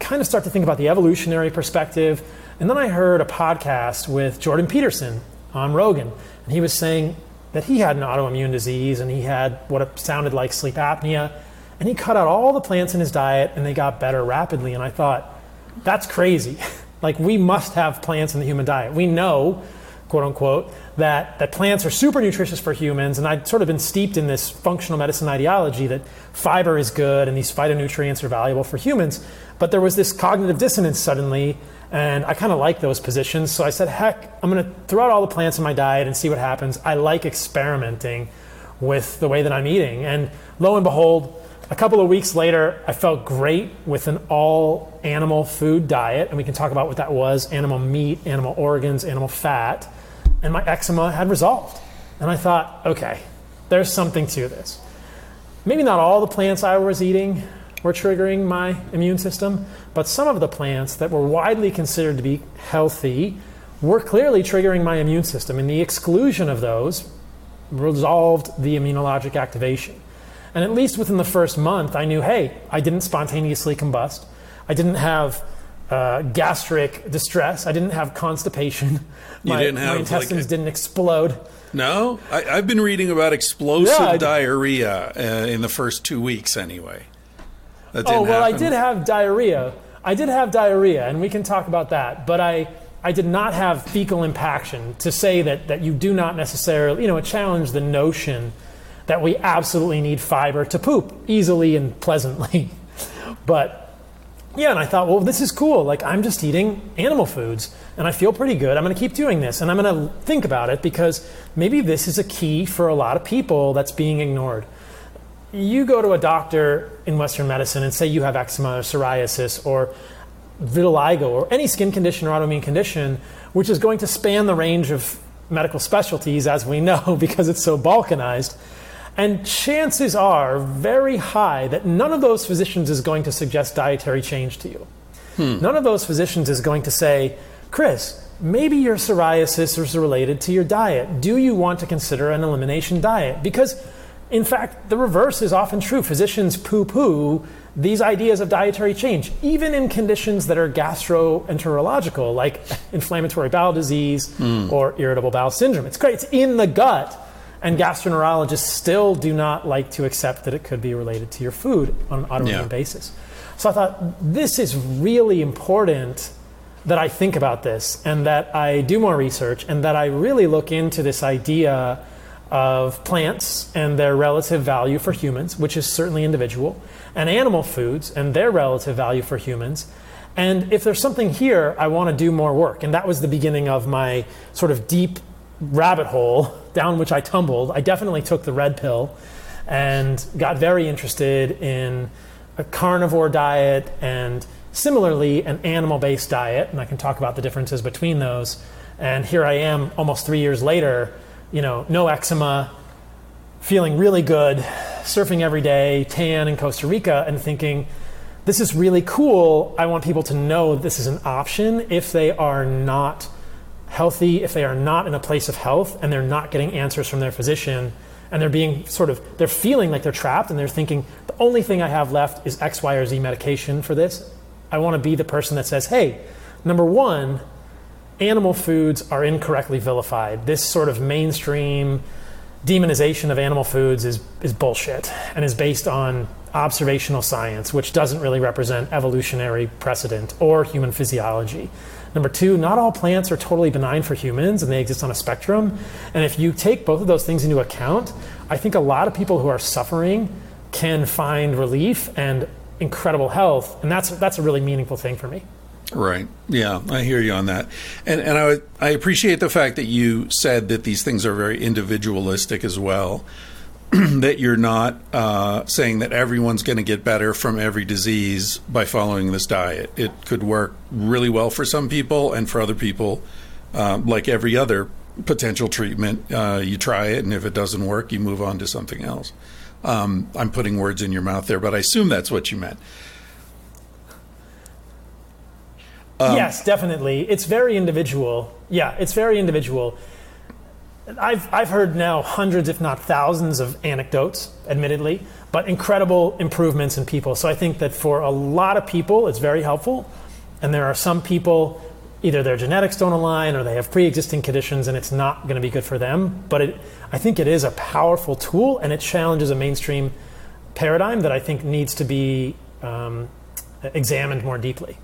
kind of start to think about the evolutionary perspective. And then I heard a podcast with Jordan Peterson on Rogan, and he was saying that he had an autoimmune disease and he had what sounded like sleep apnea. And he cut out all the plants in his diet and they got better rapidly. And I thought, that's crazy. like we must have plants in the human diet. We know, quote unquote, that, that plants are super nutritious for humans, and I'd sort of been steeped in this functional medicine ideology that fiber is good and these phytonutrients are valuable for humans. But there was this cognitive dissonance suddenly, and I kind of like those positions. So I said, heck, I'm going to throw out all the plants in my diet and see what happens. I like experimenting with the way that I'm eating. And lo and behold, a couple of weeks later, I felt great with an all animal food diet, and we can talk about what that was animal meat, animal organs, animal fat. And my eczema had resolved. And I thought, okay, there's something to this. Maybe not all the plants I was eating were triggering my immune system, but some of the plants that were widely considered to be healthy were clearly triggering my immune system, and the exclusion of those resolved the immunologic activation. And at least within the first month, I knew, hey, I didn't spontaneously combust. I didn't have uh, gastric distress. I didn't have constipation. My, didn't have, my intestines like, didn't explode. No, I, have been reading about explosive Yeah, diarrhea uh, in the first two weeks, anyway. That Oh well, I did have diarrhea. I did have diarrhea, and we can talk about that. But I, I did not have fecal impaction. To say that that you do not necessarily, you know, it challenged the notion that we absolutely need fiber to poop easily and pleasantly. but yeah, and I thought, well, this is cool. Like I'm just eating animal foods, and I feel pretty good. I'm going to keep doing this, and I'm going to think about it because maybe this is a key for a lot of people that's being ignored you go to a doctor in Western medicine and say you have eczema or psoriasis or vitiligo or any skin condition or autoimmune condition, which is going to span the range of medical specialties, as we know, because it's so balkanized. And chances are very high that none of those physicians is going to suggest dietary change to you. Hmm. None of those physicians is going to say, Chris, maybe your psoriasis is related to your diet. Do you want to consider an elimination diet? Because, in fact, the reverse is often true. Physicians poo poo these ideas of dietary change, even in conditions that are gastroenterological, like inflammatory bowel disease hmm. or irritable bowel syndrome. It's great, it's in the gut. And gastroenterologists still do not like to accept that it could be related to your food on an autoimmune Yeah. basis. So I thought, this is really important that I think about this and that I do more research and that I really look into this idea of plants and their relative value for humans, which is certainly individual, and animal foods and their relative value for humans. And if there's something here, I want to do more work. And that was the beginning of my sort of deep rabbit hole down which I tumbled. I definitely took the red pill and got very interested in a carnivore diet and similarly an animal based diet. And I can talk about the differences between those. And here I am almost three years later, you know, no eczema, feeling really good, surfing every day, tan in Costa Rica, and thinking, this is really cool. I want people to know this is an option if they are not healthy, if they are not in a place of health and they're not getting answers from their physician and they're being sort of they're feeling like they're trapped and they're thinking the only thing I have left is X, Y, or Z medication for this. I want to be the person that says, hey, number one, animal foods are incorrectly vilified. This sort of mainstream demonization of animal foods is, is bullshit and is based on observational science, which doesn't really represent evolutionary precedent or human physiology. Number two, not all plants are totally benign for humans and they exist on a spectrum. And if you take both of those things into account, I think a lot of people who are suffering can find relief and incredible health. And that's, that's a really meaningful thing for me. Right. Yeah, I hear you on that, and and I I appreciate the fact that you said that these things are very individualistic as well. that you're not uh, saying that everyone's going to get better from every disease by following this diet. It could work really well for some people, and for other people, uh, like every other potential treatment, uh, you try it, and if it doesn't work, you move on to something else. Um, I'm putting words in your mouth there, but I assume that's what you meant. Um, yes, definitely. It's very individual. Yeah, it's very individual. I've, I've heard now hundreds, if not thousands, of anecdotes, admittedly, but incredible improvements in people. So I think that for a lot of people, it's very helpful. And there are some people, either their genetics don't align or they have pre existing conditions and it's not going to be good for them. But it, I think it is a powerful tool and it challenges a mainstream paradigm that I think needs to be um, examined more deeply.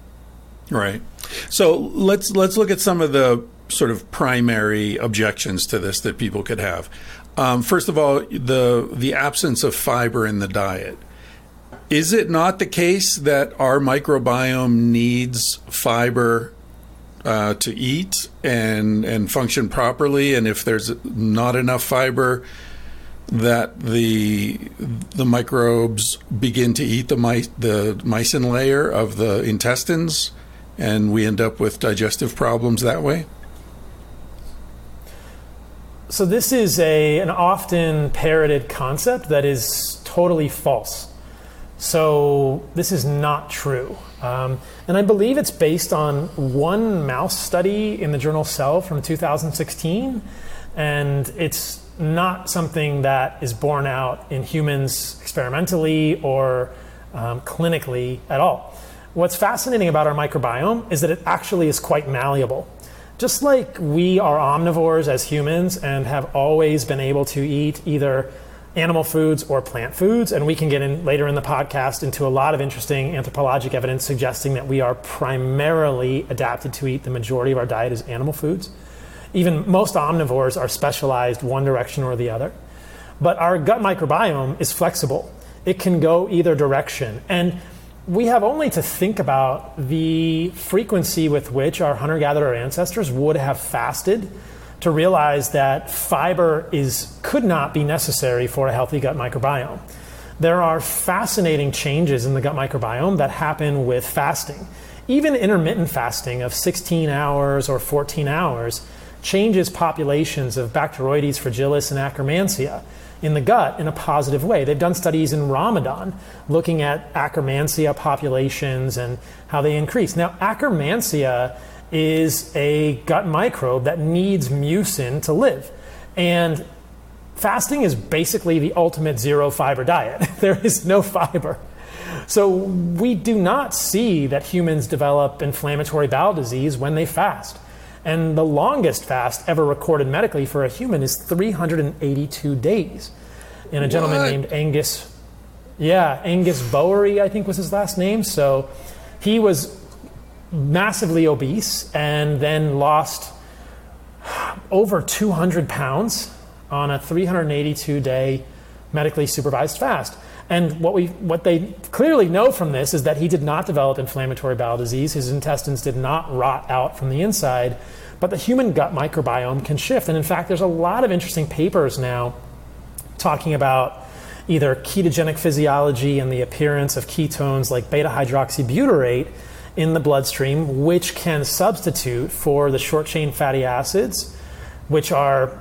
Right. So let's let's look at some of the sort of primary objections to this that people could have. Um, first of all, the the absence of fiber in the diet. Is it not the case that our microbiome needs fiber uh, to eat and and function properly? And if there's not enough fiber, that the the microbes begin to eat the my, the mucin layer of the intestines, and we end up with digestive problems that way. So this is a, an often parroted concept that is totally false. So this is not true. Um, and I believe it's based on one mouse study in the journal Cell from 2016. And it's not something that is borne out in humans experimentally or um, clinically at all. What's fascinating about our microbiome is that it actually is quite malleable just like we are omnivores as humans and have always been able to eat either animal foods or plant foods, and we can get in later in the podcast into a lot of interesting anthropologic evidence suggesting that we are primarily adapted to eat the majority of our diet as animal foods. Even most omnivores are specialized one direction or the other. But our gut microbiome is flexible. It can go either direction. And we have only to think about the frequency with which our hunter gatherer ancestors would have fasted to realize that fiber is, could not be necessary for a healthy gut microbiome. There are fascinating changes in the gut microbiome that happen with fasting. Even intermittent fasting of 16 hours or 14 hours changes populations of Bacteroides fragilis and Akkermansia in the gut in a positive way. They've done studies in Ramadan looking at Akkermansia populations and how they increase. Now, Akkermansia is a gut microbe that needs mucin to live. And fasting is basically the ultimate zero fiber diet. there is no fiber. So we do not see that humans develop inflammatory bowel disease when they fast. And the longest fast ever recorded medically for a human is 382 days. And a gentleman what? named Angus, yeah, Angus Bowery, I think was his last name. So he was massively obese and then lost over 200 pounds on a 382 day medically supervised fast. And what we what they clearly know from this is that he did not develop inflammatory bowel disease. His intestines did not rot out from the inside, but the human gut microbiome can shift. And in fact, there's a lot of interesting papers now talking about either ketogenic physiology and the appearance of ketones like beta hydroxybutyrate in the bloodstream, which can substitute for the short chain fatty acids, which are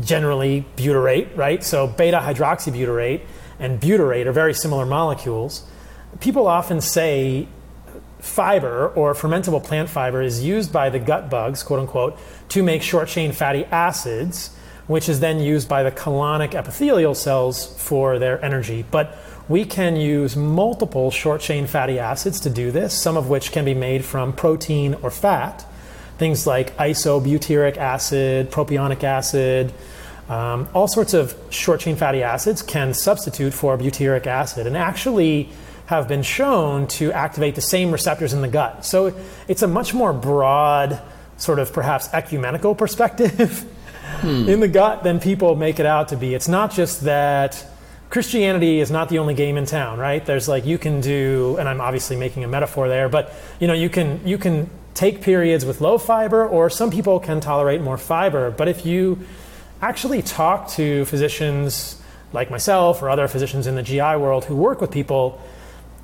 generally butyrate, right? So beta hydroxybutyrate and butyrate are very similar molecules. People often say fiber or fermentable plant fiber is used by the gut bugs, quote unquote, to make short chain fatty acids, which is then used by the colonic epithelial cells for their energy. But we can use multiple short chain fatty acids to do this, some of which can be made from protein or fat. Things like isobutyric acid, propionic acid, um, all sorts of short chain fatty acids can substitute for butyric acid and actually have been shown to activate the same receptors in the gut. So it's a much more broad, sort of perhaps ecumenical perspective hmm. in the gut than people make it out to be. It's not just that Christianity is not the only game in town, right? There's like you can do, and I'm obviously making a metaphor there, but you know you can you can take periods with low fiber, or some people can tolerate more fiber. But if you actually talk to physicians like myself or other physicians in the GI world who work with people,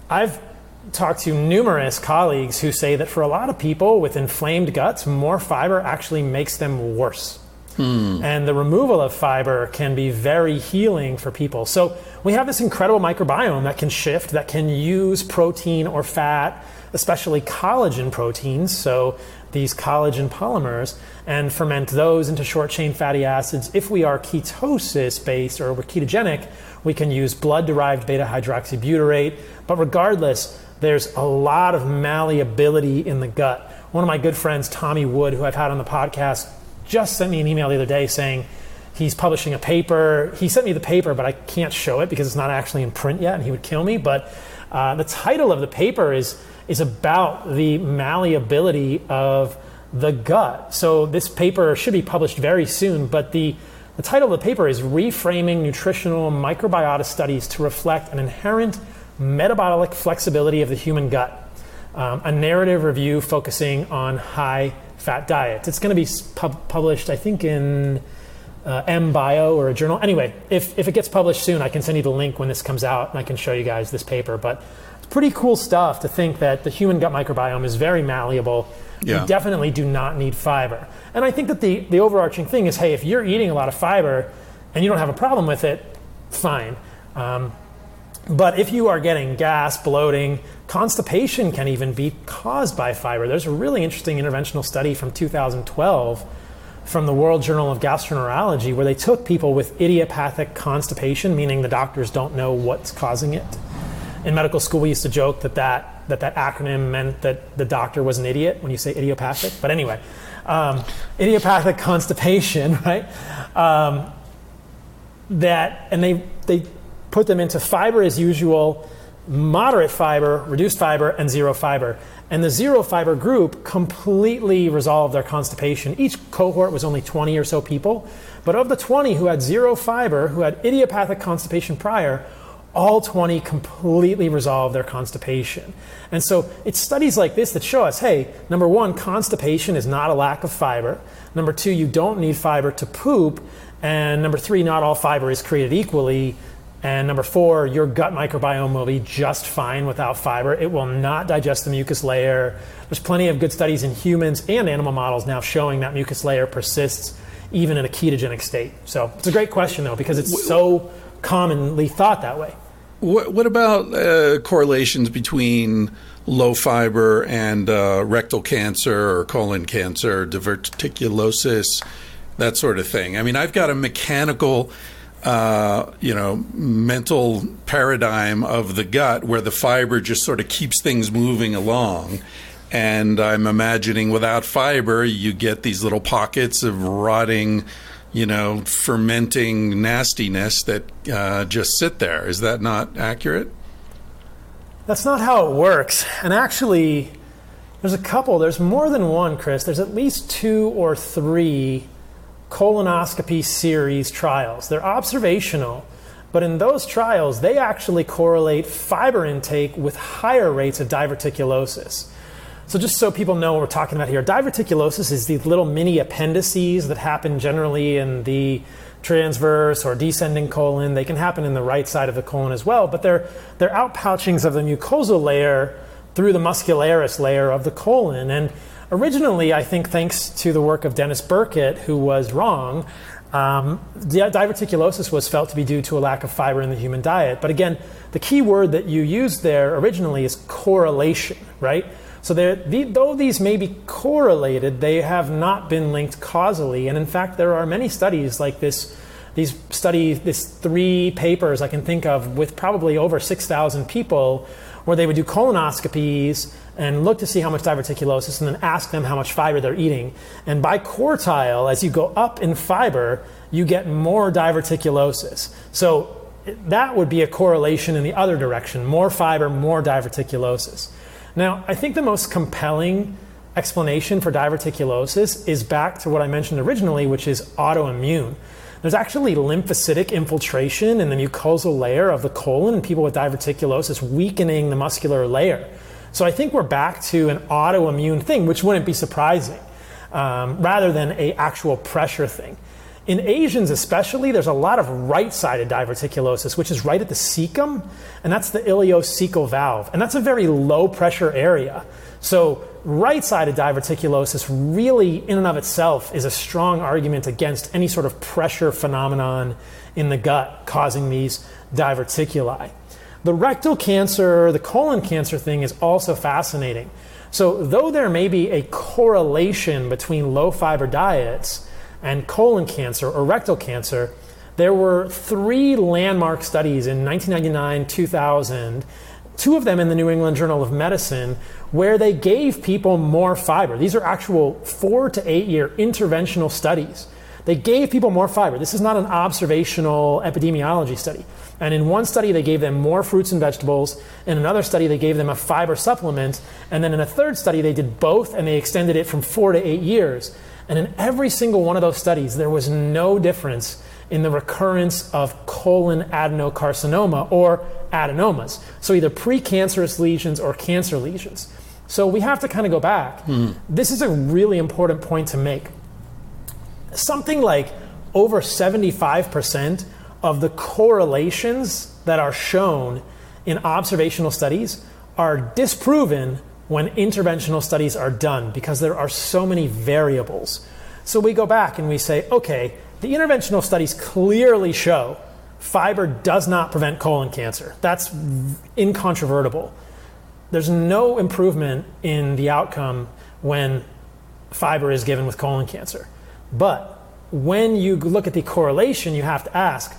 I've talked to numerous colleagues who say that for a lot of people with inflamed guts, more fiber actually makes them worse. Hmm. And the removal of fiber can be very healing for people. So we have this incredible microbiome that can shift, that can use protein or fat, especially collagen proteins. So these collagen polymers and ferment those into short chain fatty acids. If we are ketosis based or we're ketogenic, we can use blood derived beta hydroxybutyrate. But regardless, there's a lot of malleability in the gut. One of my good friends, Tommy Wood, who I've had on the podcast, just sent me an email the other day saying he's publishing a paper. He sent me the paper, but I can't show it because it's not actually in print yet, and he would kill me. But uh, the title of the paper is is about the malleability of the gut. So this paper should be published very soon, but the the title of the paper is Reframing Nutritional Microbiota Studies to Reflect an Inherent Metabolic Flexibility of the Human Gut. Um, a narrative review focusing on high fat diets. It's going to be pub- published, I think, in uh, MBio or a journal. Anyway, if, if it gets published soon, I can send you the link when this comes out and I can show you guys this paper. But pretty cool stuff to think that the human gut microbiome is very malleable. Yeah. You definitely do not need fiber. And I think that the, the overarching thing is hey, if you're eating a lot of fiber and you don't have a problem with it, fine. Um, but if you are getting gas, bloating, constipation can even be caused by fiber. There's a really interesting interventional study from 2012 from the World Journal of Gastroenterology where they took people with idiopathic constipation, meaning the doctors don't know what's causing it. In medical school, we used to joke that that, that, that acronym meant that the doctor was an idiot when you say idiopathic. But anyway, um, idiopathic constipation, right? Um, that, and they, they put them into fiber as usual, moderate fiber, reduced fiber, and zero fiber. And the zero fiber group completely resolved their constipation. Each cohort was only 20 or so people. But of the 20 who had zero fiber, who had idiopathic constipation prior, all 20 completely resolved their constipation. And so it's studies like this that show us hey, number one, constipation is not a lack of fiber. Number two, you don't need fiber to poop. And number three, not all fiber is created equally. And number four, your gut microbiome will be just fine without fiber. It will not digest the mucus layer. There's plenty of good studies in humans and animal models now showing that mucus layer persists even in a ketogenic state. So it's a great question, though, because it's so commonly thought that way. What, what about uh, correlations between low fiber and uh, rectal cancer or colon cancer, diverticulosis, that sort of thing? I mean, I've got a mechanical uh, you know, mental paradigm of the gut where the fiber just sort of keeps things moving along. And I'm imagining without fiber, you get these little pockets of rotting, you know, fermenting nastiness that uh, just sit there. Is that not accurate? That's not how it works. And actually, there's a couple, there's more than one, Chris. There's at least two or three colonoscopy series trials. They're observational, but in those trials, they actually correlate fiber intake with higher rates of diverticulosis. So, just so people know what we're talking about here, diverticulosis is these little mini appendices that happen generally in the transverse or descending colon. They can happen in the right side of the colon as well, but they're, they're outpouchings of the mucosal layer through the muscularis layer of the colon. And originally, I think, thanks to the work of Dennis Burkitt, who was wrong, um, diverticulosis was felt to be due to a lack of fiber in the human diet. But again, the key word that you used there originally is correlation, right? So the, though these may be correlated, they have not been linked causally. And in fact, there are many studies like this. These study, this three papers I can think of with probably over 6,000 people, where they would do colonoscopies and look to see how much diverticulosis and then ask them how much fiber they're eating. And by quartile, as you go up in fiber, you get more diverticulosis. So that would be a correlation in the other direction more fiber, more diverticulosis. Now, I think the most compelling explanation for diverticulosis is back to what I mentioned originally, which is autoimmune. there's actually lymphocytic infiltration in the mucosal layer of the colon in people with diverticulosis, weakening the muscular layer. So I think we're back to an autoimmune thing, which wouldn't be surprising, um, rather than a actual pressure thing. In Asians, especially, there's a lot of right sided diverticulosis, which is right at the cecum, and that's the ileocecal valve. And that's a very low pressure area. So, right sided diverticulosis really, in and of itself, is a strong argument against any sort of pressure phenomenon in the gut causing these diverticuli. The rectal cancer, the colon cancer thing is also fascinating. So, though there may be a correlation between low fiber diets, and colon cancer or rectal cancer, there were three landmark studies in 1999, 2000, two of them in the New England Journal of Medicine, where they gave people more fiber. These are actual four to eight year interventional studies. They gave people more fiber. This is not an observational epidemiology study. And in one study, they gave them more fruits and vegetables. In another study, they gave them a fiber supplement. And then in a third study, they did both and they extended it from four to eight years. And in every single one of those studies, there was no difference in the recurrence of colon adenocarcinoma or adenomas. So either precancerous lesions or cancer lesions. So we have to kind of go back. Mm. This is a really important point to make. Something like over 75% of the correlations that are shown in observational studies are disproven when interventional studies are done because there are so many variables. So we go back and we say, okay, the interventional studies clearly show fiber does not prevent colon cancer. That's incontrovertible. There's no improvement in the outcome when fiber is given with colon cancer. But when you look at the correlation, you have to ask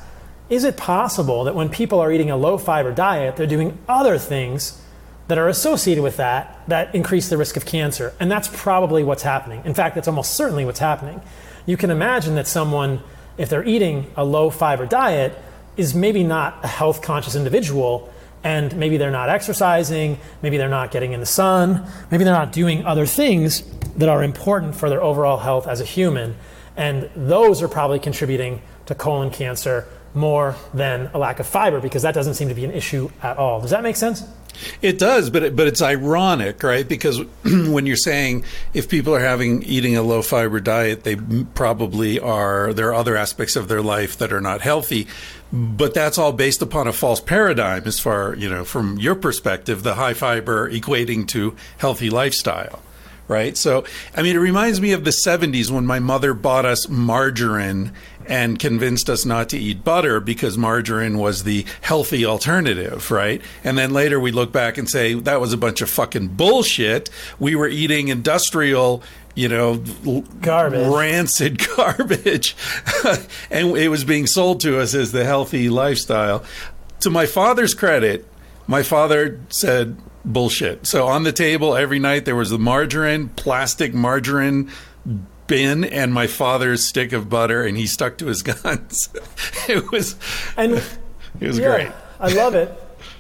is it possible that when people are eating a low fiber diet, they're doing other things that are associated with that that increase the risk of cancer. And that's probably what's happening. In fact, that's almost certainly what's happening. You can imagine that someone, if they're eating a low fiber diet, is maybe not a health conscious individual and maybe they're not exercising, maybe they're not getting in the sun, maybe they're not doing other things that are important for their overall health as a human. And those are probably contributing to colon cancer more than a lack of fiber because that doesn't seem to be an issue at all. Does that make sense? It does, but it, but it's ironic, right? Because when you're saying if people are having eating a low fiber diet, they probably are. There are other aspects of their life that are not healthy, but that's all based upon a false paradigm, as far you know from your perspective, the high fiber equating to healthy lifestyle right? So, I mean, it reminds me of the 70s when my mother bought us margarine and convinced us not to eat butter because margarine was the healthy alternative, right? And then later we look back and say that was a bunch of fucking bullshit. We were eating industrial you know, garbage, rancid garbage, and it was being sold to us as the healthy lifestyle. To my father's credit, my father said bullshit. So on the table every night there was the margarine, plastic margarine bin and my father's stick of butter and he stuck to his guns. it was and it was yeah, great. I love it.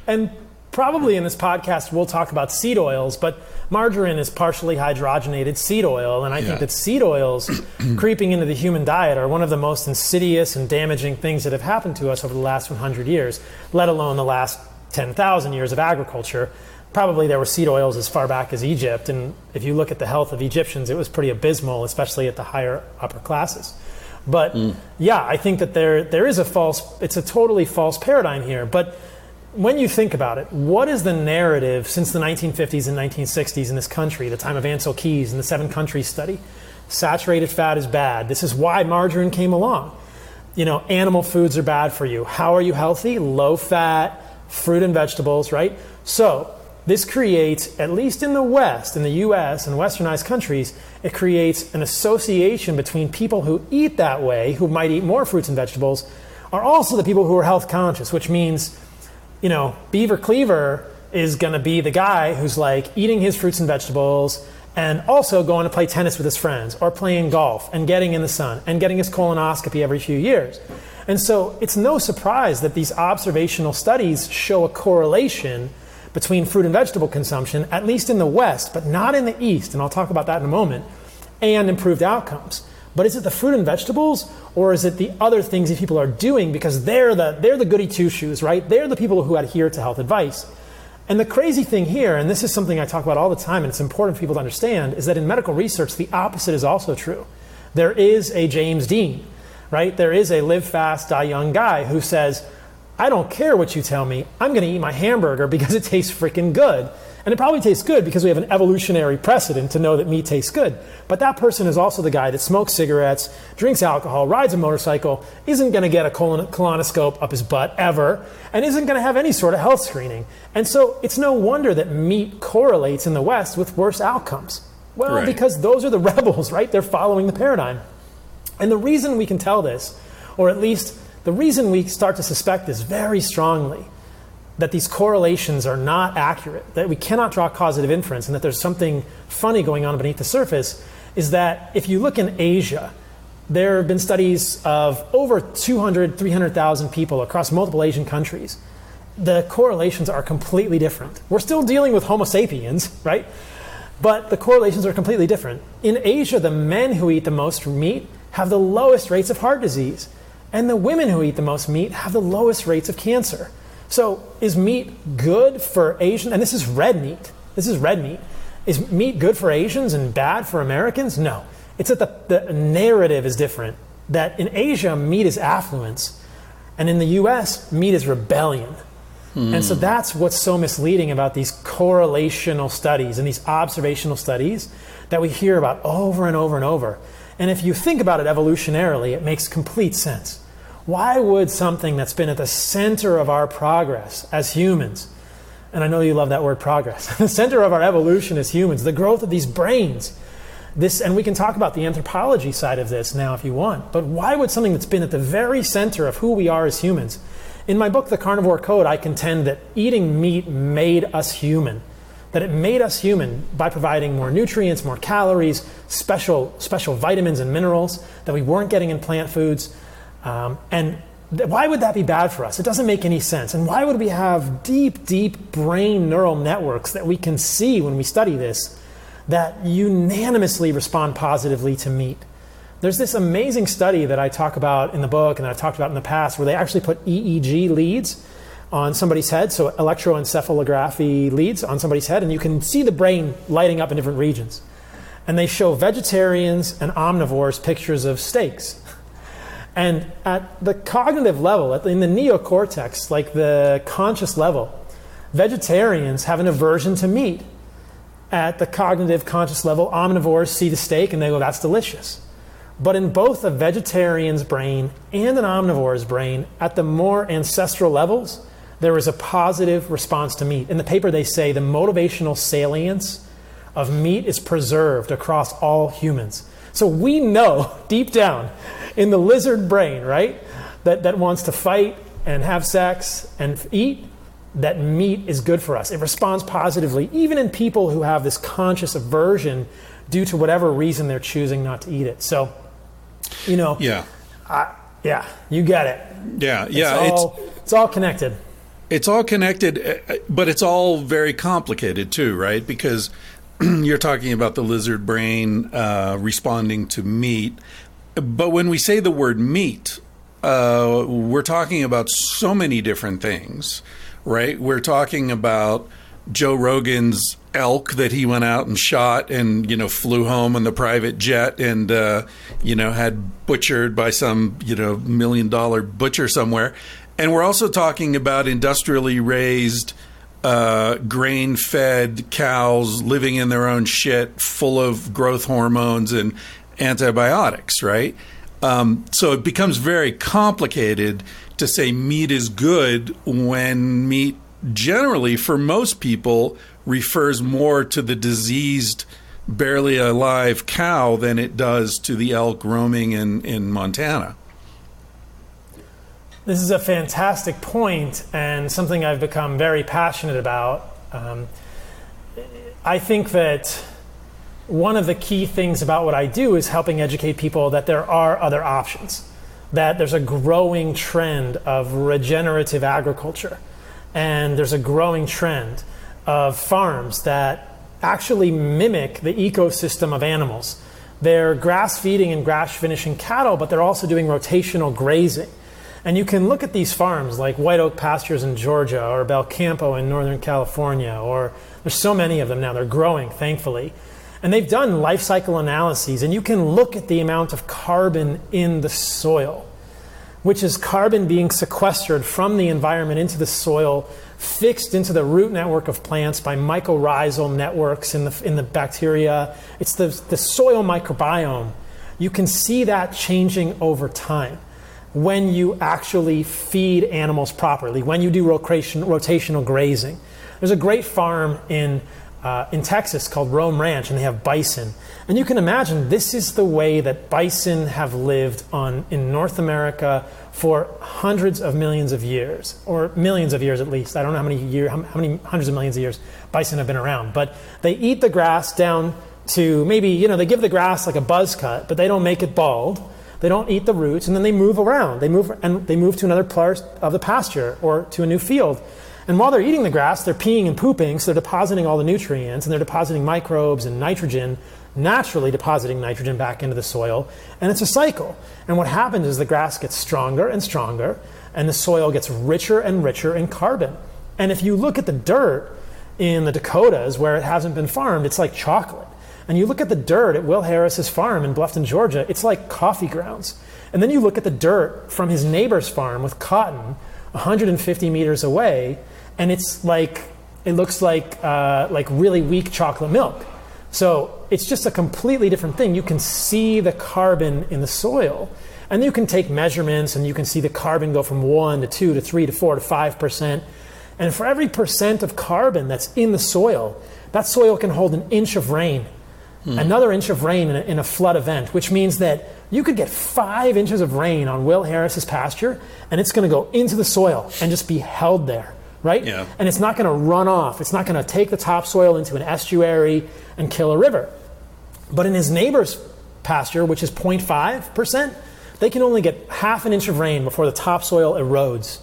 And probably in this podcast we'll talk about seed oils, but margarine is partially hydrogenated seed oil and I yeah. think that seed oils creeping into the human diet are one of the most insidious and damaging things that have happened to us over the last 100 years, let alone the last 10,000 years of agriculture probably there were seed oils as far back as Egypt. And if you look at the health of Egyptians, it was pretty abysmal, especially at the higher upper classes. But mm. yeah, I think that there there is a false, it's a totally false paradigm here. But when you think about it, what is the narrative since the 1950s and 1960s in this country, the time of Ancel Keys and the seven countries study? Saturated fat is bad. This is why margarine came along. You know, animal foods are bad for you. How are you healthy? Low fat, fruit and vegetables, right? So, this creates, at least in the West, in the US and westernized countries, it creates an association between people who eat that way, who might eat more fruits and vegetables, are also the people who are health conscious, which means, you know, Beaver Cleaver is going to be the guy who's like eating his fruits and vegetables and also going to play tennis with his friends or playing golf and getting in the sun and getting his colonoscopy every few years. And so it's no surprise that these observational studies show a correlation between fruit and vegetable consumption, at least in the West, but not in the East, and I'll talk about that in a moment, and improved outcomes. But is it the fruit and vegetables, or is it the other things that people are doing because they're the, they're the goody two shoes, right? They're the people who adhere to health advice. And the crazy thing here, and this is something I talk about all the time, and it's important for people to understand, is that in medical research, the opposite is also true. There is a James Dean, right? There is a live fast, die young guy who says, I don't care what you tell me, I'm going to eat my hamburger because it tastes freaking good. And it probably tastes good because we have an evolutionary precedent to know that meat tastes good. But that person is also the guy that smokes cigarettes, drinks alcohol, rides a motorcycle, isn't going to get a colon- colonoscope up his butt ever, and isn't going to have any sort of health screening. And so it's no wonder that meat correlates in the West with worse outcomes. Well, right. because those are the rebels, right? They're following the paradigm. And the reason we can tell this, or at least the reason we start to suspect this very strongly, that these correlations are not accurate, that we cannot draw causative inference, and that there's something funny going on beneath the surface, is that if you look in Asia, there have been studies of over 200, 300,000 people across multiple Asian countries. The correlations are completely different. We're still dealing with Homo sapiens, right? But the correlations are completely different. In Asia, the men who eat the most meat have the lowest rates of heart disease, and the women who eat the most meat have the lowest rates of cancer. So, is meat good for Asians? And this is red meat. This is red meat. Is meat good for Asians and bad for Americans? No. It's that the, the narrative is different. That in Asia, meat is affluence, and in the US, meat is rebellion. Hmm. And so that's what's so misleading about these correlational studies and these observational studies that we hear about over and over and over. And if you think about it evolutionarily, it makes complete sense. Why would something that's been at the center of our progress as humans, and I know you love that word progress, the center of our evolution as humans, the growth of these brains, this, and we can talk about the anthropology side of this now if you want, but why would something that's been at the very center of who we are as humans? In my book, The Carnivore Code, I contend that eating meat made us human that it made us human by providing more nutrients, more calories, special, special vitamins and minerals that we weren't getting in plant foods. Um, and th- why would that be bad for us? It doesn't make any sense. And why would we have deep, deep brain neural networks that we can see when we study this that unanimously respond positively to meat? There's this amazing study that I talk about in the book and I've talked about in the past where they actually put EEG leads on somebody's head, so electroencephalography leads on somebody's head, and you can see the brain lighting up in different regions. And they show vegetarians and omnivores pictures of steaks. And at the cognitive level, in the neocortex, like the conscious level, vegetarians have an aversion to meat. At the cognitive conscious level, omnivores see the steak and they go, that's delicious. But in both a vegetarian's brain and an omnivore's brain, at the more ancestral levels, there is a positive response to meat. In the paper, they say the motivational salience of meat is preserved across all humans. So we know deep down in the lizard brain, right, that, that wants to fight and have sex and eat, that meat is good for us. It responds positively, even in people who have this conscious aversion due to whatever reason they're choosing not to eat it. So, you know, yeah, I, yeah, you get it. Yeah, yeah, it's all, it's, it's all connected. It's all connected, eh, eh, but it's all very complicated too, right? Because you're talking about the lizard brain uh, responding to meat. But when we say the word meat, uh, we're talking about so many different things, right? We're talking about Joe Rogan's elk that he went out and shot and you know flew home on the private jet and uh, you know had butchered by some you know million dollar butcher somewhere and we're also talking about industrially raised uh, grain fed cows living in their own shit full of growth hormones and antibiotics, right? Um, so it becomes very complicated to say meat is good when meat generally, for most people, refers more to the diseased, barely alive cow than it does to the elk roaming in, in Montana. This is a fantastic point and something I've become very passionate about. Um, I think that one of the key things about what I do is helping educate people that there are other options, that there's a growing trend of regenerative agriculture, and there's a growing trend of farms that actually mimic the ecosystem of animals They're grass feeding and grass finishing cattle, but they're also doing rotational grazing. And you can look at these farms like White Oak Pastures in Georgia or Belcampo in Northern California, or there's so many of them now. They're growing, thankfully. And they've done life cycle analyses, and you can look at the amount of carbon in the soil, which is carbon being sequestered from the environment into the soil, fixed into the root network of plants by mycorrhizal networks in the, in the bacteria. It's the, the soil microbiome. You can see that changing over time when you actually feed animals properly, when you do rotation, rotational grazing. There's a great farm in, uh, in Texas called Roam Ranch, and they have bison. And you can imagine this is the way that bison have lived on, in North America for hundreds of millions of years, or millions of years at least. I don't know how many, year, how, how many hundreds of millions of years bison have been around. But they eat the grass down to maybe, you know, they give the grass like a buzz cut, but they don't make it bald they don't eat the roots, and then they move around. They move and they move to another part of the pasture or to a new field. And while they're eating the grass, they're peeing and pooping, so they're depositing all the nutrients and they're depositing microbes and nitrogen, naturally depositing nitrogen back into the soil. And it's a cycle. And what happens is the grass gets stronger and stronger, and the soil gets richer and richer in carbon. And if you look at the dirt in the Dakotas where it hasn't been farmed, it's like chocolate. And you look at the dirt at Will Harris's farm in Bluffton, Georgia, it's like coffee grounds. And then you look at the dirt from his neighbor's farm with cotton 150 meters away, and it's like, it looks like, uh, like really weak chocolate milk. So it's just a completely different thing. You can see the carbon in the soil. And you can take measurements and you can see the carbon go from 1 to 2 to 3 to 4 to 5%. And for every percent of carbon that's in the soil, that soil can hold an inch of rain Hmm. Another inch of rain in a, in a flood event, which means that you could get five inches of rain on Will Harris's pasture, and it's going to go into the soil and just be held there, right? Yeah. And it's not going to run off. It's not going to take the topsoil into an estuary and kill a river. But in his neighbor's pasture, which is 0.5%, they can only get half an inch of rain before the topsoil erodes.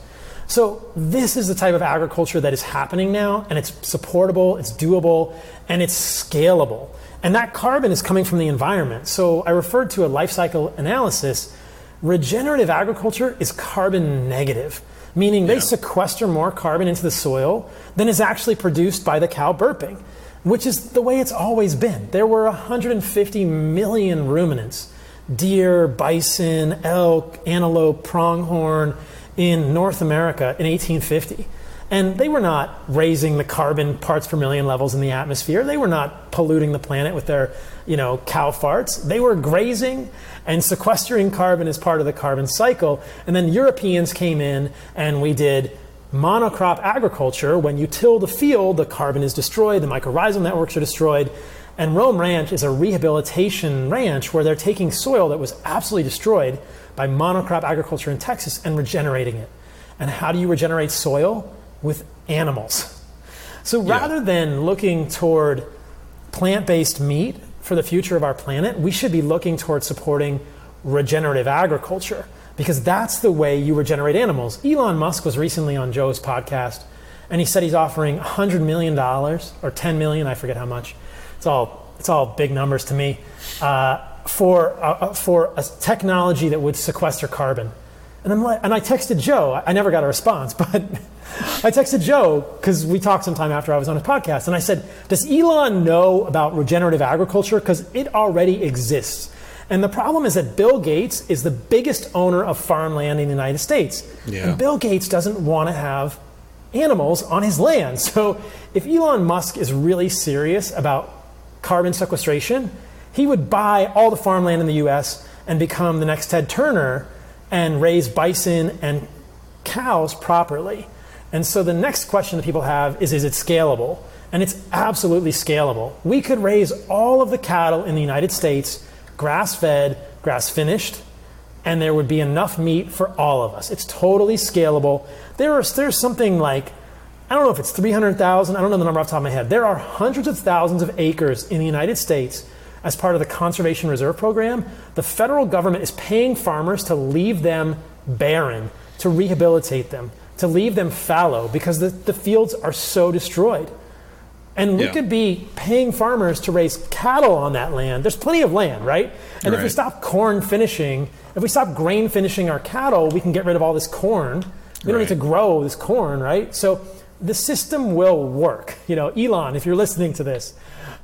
So, this is the type of agriculture that is happening now, and it's supportable, it's doable, and it's scalable. And that carbon is coming from the environment. So I referred to a life cycle analysis. Regenerative agriculture is carbon negative, meaning they yeah. sequester more carbon into the soil than is actually produced by the cow burping, which is the way it's always been. There were 150 million ruminants deer, bison, elk, antelope, pronghorn in North America in 1850. And they were not raising the carbon parts per million levels in the atmosphere. They were not polluting the planet with their, you know, cow farts. They were grazing and sequestering carbon as part of the carbon cycle. And then Europeans came in and we did monocrop agriculture. When you till the field, the carbon is destroyed, the mycorrhizal networks are destroyed. And Roam Ranch is a rehabilitation ranch where they're taking soil that was absolutely destroyed by monocrop agriculture in Texas and regenerating it. And how do you regenerate soil? With animals. So rather yeah. than looking toward plant based meat for the future of our planet, we should be looking toward supporting regenerative agriculture because that's the way you regenerate animals. Elon Musk was recently on Joe's podcast and he said he's offering $100 million or 10 million, I forget how much. It's all, it's all big numbers to me. Uh, for, uh, uh for a technology that would sequester carbon. And, I'm like, and I texted Joe. I never got a response, but I texted Joe because we talked sometime after I was on his podcast, and I said, "Does Elon know about regenerative agriculture? Because it already exists." And the problem is that Bill Gates is the biggest owner of farmland in the United States, yeah. and Bill Gates doesn't want to have animals on his land. So, if Elon Musk is really serious about carbon sequestration, he would buy all the farmland in the U.S. and become the next Ted Turner and raise bison and cows properly. And so the next question that people have is is it scalable? And it's absolutely scalable. We could raise all of the cattle in the United States grass fed, grass finished, and there would be enough meat for all of us. It's totally scalable. There are, there's something like, I don't know if it's 300,000, I don't know the number off the top of my head. There are hundreds of thousands of acres in the United States as part of the Conservation Reserve Program. The federal government is paying farmers to leave them barren, to rehabilitate them to leave them fallow because the, the fields are so destroyed. And we Yeah. could be paying farmers to raise cattle on that land. There's plenty of land, right? And if we stop corn finishing, if we stop grain finishing our cattle, we can get rid of all this corn. We don't need to grow this corn, right? So the system will work. You know, Elon, if you're listening to this,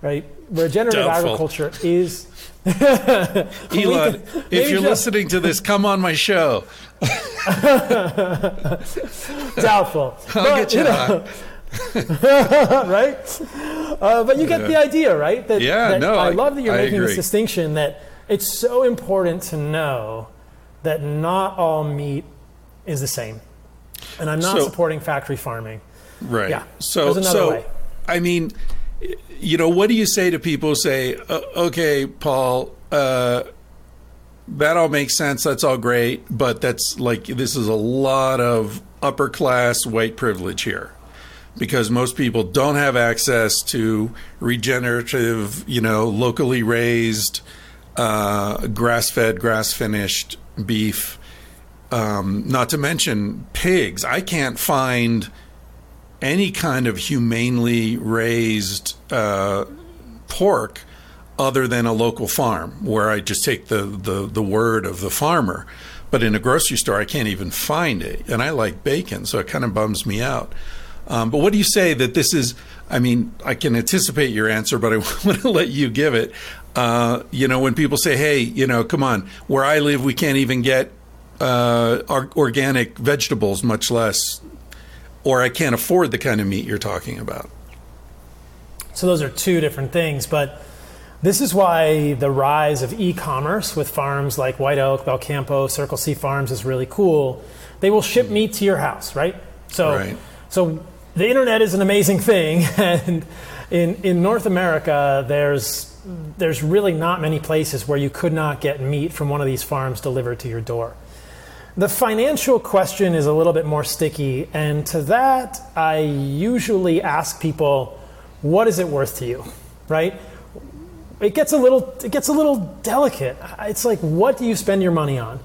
right? Regenerative Doubtful. agriculture is. Elon, if you're just- listening to this, come on my show. Doubtful. I'll But, get you know, right? Uh, but you get the idea, right? That, Yeah, that no, I, I- love that you're I making this distinction that it's so important to know that not all meat is the same. And I'm not So- supporting factory farming. Right. Yeah, So, there's another so way. I mean, you know, what do you say to people? Say, okay, Paul, uh, that all makes sense. That's all great, but that's like this is a lot of upper class white privilege here. Because most people don't have access to regenerative, you know, locally raised, uh, grass fed, grass finished beef. Um, not to mention pigs. I can't find any kind of humanely raised uh, pork other than a local farm where I just take the, the, the word of the farmer. But in a grocery store, I can't even find it. And I like bacon, so it kind of bums me out. Um, but what do you say that this is? I mean, I can anticipate your answer, but I want to let you give it. Uh, you know, when people say, hey, you know, come on, where I live, we can't even get uh, organic vegetables, much less or I can't afford the kind of meat you're talking about. So those are two different things, but this is why the rise of e-commerce with farms like White Oak, Belcampo, Circle C Farms is really cool. They will ship meat to your house, right? So, Right. so the internet is an amazing thing, and in in North America, there's there's really not many places where you could not get meat from one of these farms delivered to your door. The financial question is a little bit more sticky, and to that, I usually ask people, "What is it worth to you?" Right? It gets a little, it gets a little delicate. It's like, what do you spend your money on?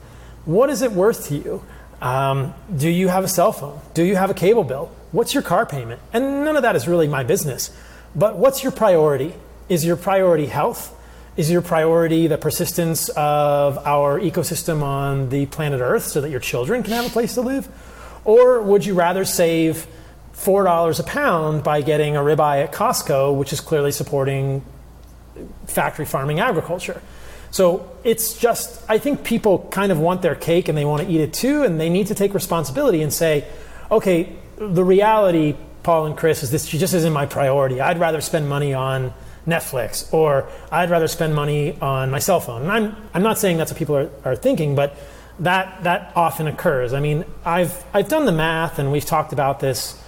What is it worth to you? Um, do you have a cell phone? Do you have a cable bill? What's your car payment? And none of that is really my business. But what's your priority? Is your priority health? Is your priority the persistence of our ecosystem on the planet Earth so that your children can have a place to live? Or would you rather save $4 a pound by getting a ribeye at Costco, which is clearly supporting factory farming agriculture? So it's just, I think people kind of want their cake and they want to eat it too, and they need to take responsibility and say, okay, the reality, Paul and Chris, is this just isn't my priority. I'd rather spend money on Netflix, or I'd rather spend money on my cell phone. And I'm, I'm not saying that's what people are, are thinking, but that, that often occurs. I mean, I've, I've done the math, and we've talked about this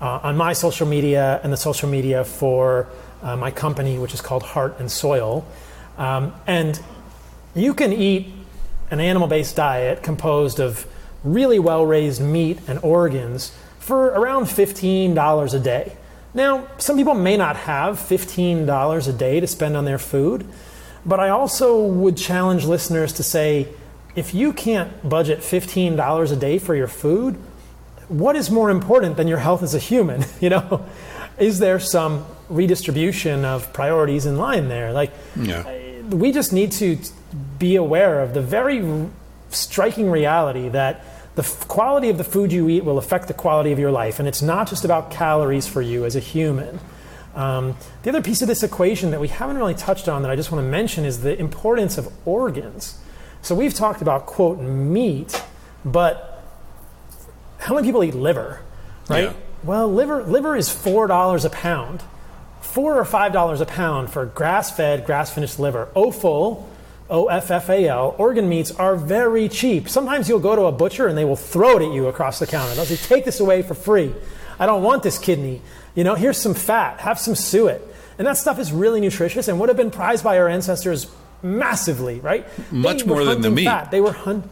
uh, on my social media and the social media for uh, my company, which is called Heart and Soil. Um, and you can eat an animal based diet composed of really well raised meat and organs for around $15 a day. Now, some people may not have $15 a day to spend on their food, but I also would challenge listeners to say if you can't budget $15 a day for your food, what is more important than your health as a human? You know, is there some redistribution of priorities in line there? Like, Yeah. we just need to be aware of the very striking reality that the quality of the food you eat will affect the quality of your life, and it's not just about calories for you as a human. Um, the other piece of this equation that we haven't really touched on that I just want to mention is the importance of organs. So we've talked about quote meat, but how many people eat liver, right? Yeah. Well, liver liver is four dollars a pound, four or five dollars a pound for grass-fed, grass-finished liver. Offal, O F F A L, organ meats are very cheap. Sometimes you'll go to a butcher and they will throw it at you across the counter. They'll say, "Take this away for free. I don't want this kidney. You know, here's some fat. Have some suet." And that stuff is really nutritious and would have been prized by our ancestors massively, right? Much more than the meat. Fat. They were hunt.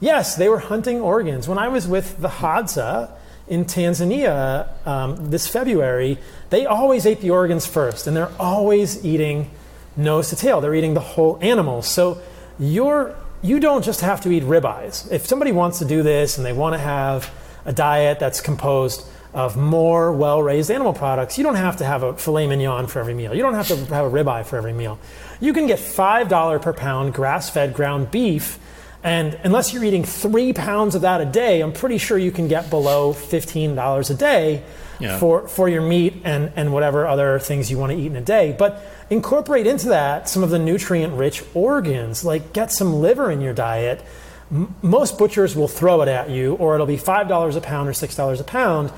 Yes, they were hunting organs. When I was with the Hadza in Tanzania um, this February, they always ate the organs first, and they're always eating nose to tail. They're eating the whole animal. So you're you don't just have to eat ribeyes. If somebody wants to do this and they want to have a diet that's composed of more well raised animal products. You don't have to have a filet mignon for every meal, you don't have to have a ribeye for every meal. You can get $5 per pound grass fed ground beef. And unless you're eating three pounds of that a day, I'm pretty sure you can get below $15 a day yeah. for, for your meat and, and whatever other things you want to eat in a day. But incorporate into that some of the nutrient rich organs, like get some liver in your diet. M- most butchers will throw it at you, or it'll be $5 a pound or $6 a pound.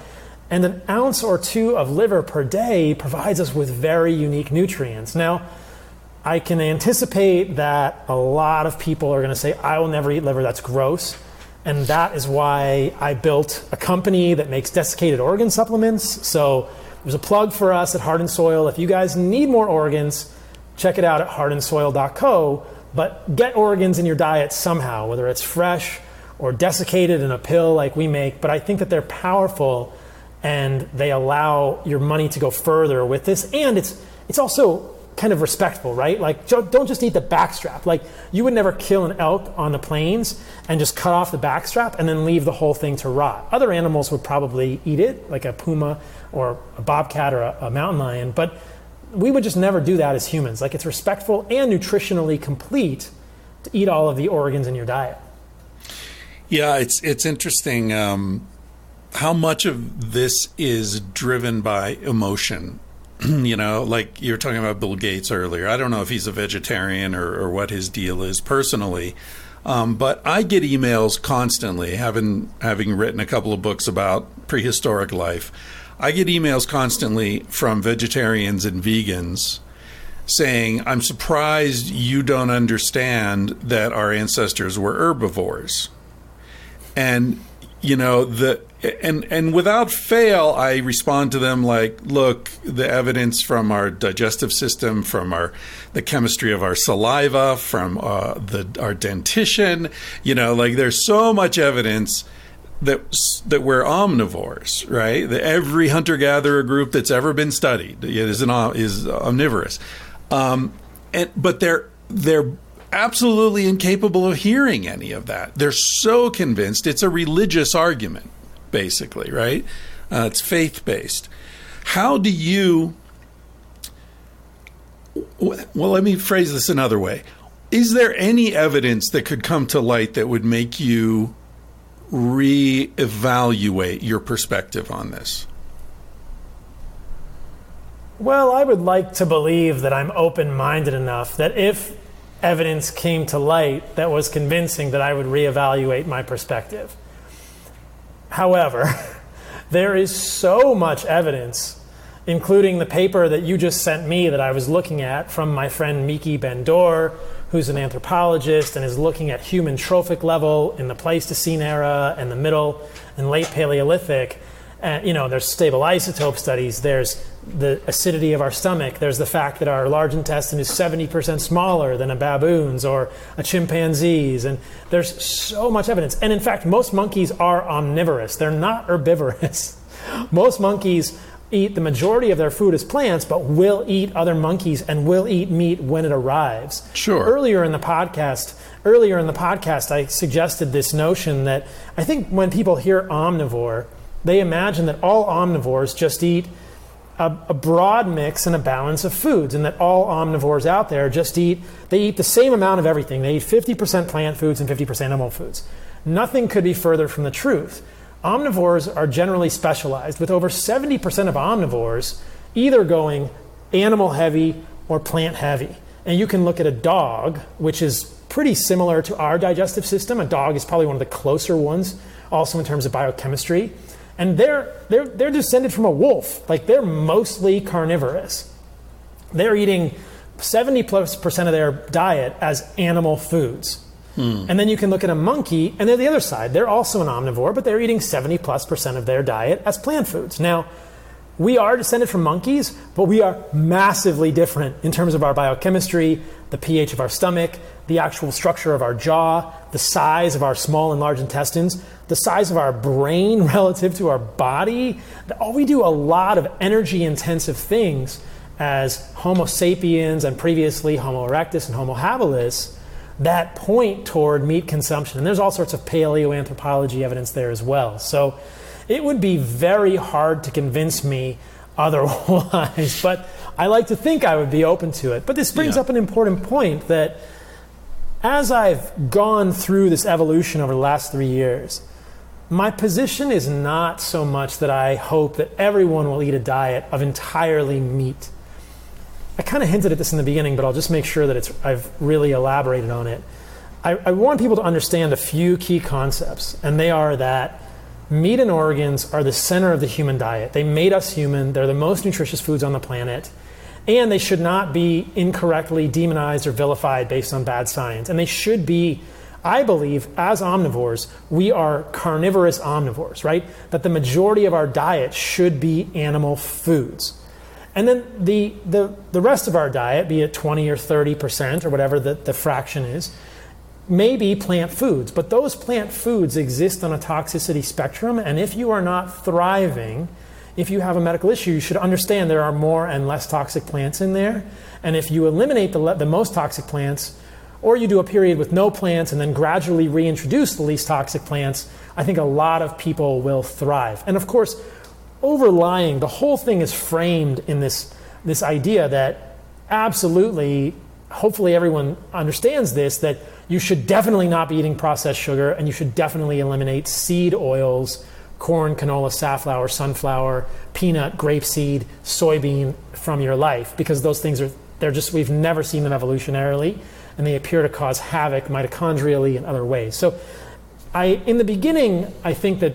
And an ounce or two of liver per day provides us with very unique nutrients. Now, I can anticipate that a lot of people are going to say, I will never eat liver, that's gross. And that is why I built a company that makes desiccated organ supplements. So there's a plug for us at Heart and Soil. If you guys need more organs, check it out at heartandsoil.co. But get organs in your diet somehow, whether it's fresh or desiccated in a pill like we make. But I think that they're powerful and they allow your money to go further with this. And it's it's also kind of respectful, right? Like, don't just eat the backstrap. Like, you would never kill an elk on the plains and just cut off the backstrap and then leave the whole thing to rot. Other animals would probably eat it, like a puma or a bobcat or a, a mountain lion, but we would just never do that as humans. Like, it's respectful and nutritionally complete to eat all of the organs in your diet. Yeah, it's it's interesting um, how much of this is driven by emotion you know, like you were talking about Bill Gates earlier. I don't know if he's a vegetarian or, or what his deal is personally, um, but I get emails constantly. Having having written a couple of books about prehistoric life, I get emails constantly from vegetarians and vegans saying, "I'm surprised you don't understand that our ancestors were herbivores." And you know the and and without fail i respond to them like look the evidence from our digestive system from our the chemistry of our saliva from uh, the our dentition you know like there's so much evidence that that we're omnivores right? That every hunter gatherer group that's ever been studied is an is omnivorous. Um, and but they're they're absolutely incapable of hearing any of that. They're so convinced. It's a religious argument basically, right? Uh, it's faith based. How do you? Well, let me phrase this another way. Is there any evidence that could come to light that would make you reevaluate your perspective on this? Well, I would like to believe that I'm open minded enough that if evidence came to light that was convincing, that I would reevaluate my perspective. However, there is so much evidence, including the paper that you just sent me that I was looking at from my friend Miki Ben-Dor, who's an anthropologist and is looking at human trophic level in the Pleistocene era and the Middle and Late Paleolithic and, you know, there's stable isotope studies. There's the acidity of our stomach. There's the fact that our large intestine is 70% smaller than a baboon's or a chimpanzee's. And there's so much evidence. And in fact, most monkeys are omnivorous. They're not herbivorous. most monkeys eat the majority of their food as plants, but will eat other monkeys and will eat meat when it arrives. Sure. Earlier in the podcast, earlier in the podcast, I suggested this notion that I think when people hear omnivore, they imagine that all omnivores just eat a, a, broad mix and a balance of foods, and that all omnivores out there just eat, they eat the same amount of everything. They eat 50% plant foods and 50% animal foods. Nothing could be further from the truth. Omnivores are generally specialized, with over 70% of omnivores either going animal heavy or plant heavy. And you can look at a dog, which is pretty similar to our digestive system. A dog is probably one of the closer ones, also in terms of biochemistry and they're, they're, they're descended from a wolf. Like they're mostly carnivorous. They're eating 70 plus percent of their diet as animal foods. Hmm. And then you can look at a monkey, and they're the other side. They're also an omnivore, but they're eating 70 plus percent of their diet as plant foods. Now, we are descended from monkeys, but we are massively different in terms of our biochemistry, the pH of our stomach, the actual structure of our jaw, the size of our small and large intestines, the size of our brain relative to our body. All we do a lot of energy intensive things as Homo sapiens and previously Homo erectus and Homo habilis that point toward meat consumption. And there's all sorts of paleoanthropology evidence there as well. So it would be very hard to convince me otherwise. but I like to think I would be open to it. But this brings Yeah. up an important point that as I've gone through this evolution over the last three years, my position is not so much that I hope that everyone will eat a diet of entirely meat. I kind of hinted at this in the beginning, but I'll just make sure that it's, I've really elaborated on it. I, I want people to understand a few key concepts, and they are that meat and organs are the center of the human diet. They made us human, they're the most nutritious foods on the planet, and they should not be incorrectly demonized or vilified based on bad science. And they should be, I believe, as omnivores, we are carnivorous omnivores, right? That the majority of our diet should be animal foods. And then the, the, the rest of our diet, be it 20 or 30% or whatever the, the fraction is, may be plant foods. But those plant foods exist on a toxicity spectrum. And if you are not thriving, if you have a medical issue, you should understand there are more and less toxic plants in there. And if you eliminate the, le- the most toxic plants, or you do a period with no plants and then gradually reintroduce the least toxic plants, I think a lot of people will thrive. And of course, overlying the whole thing is framed in this this idea that absolutely hopefully everyone understands this that you should definitely not be eating processed sugar and you should definitely eliminate seed oils corn canola safflower sunflower peanut grapeseed soybean from your life because those things are they're just we've never seen them evolutionarily and they appear to cause havoc mitochondrially and other ways so i in the beginning i think that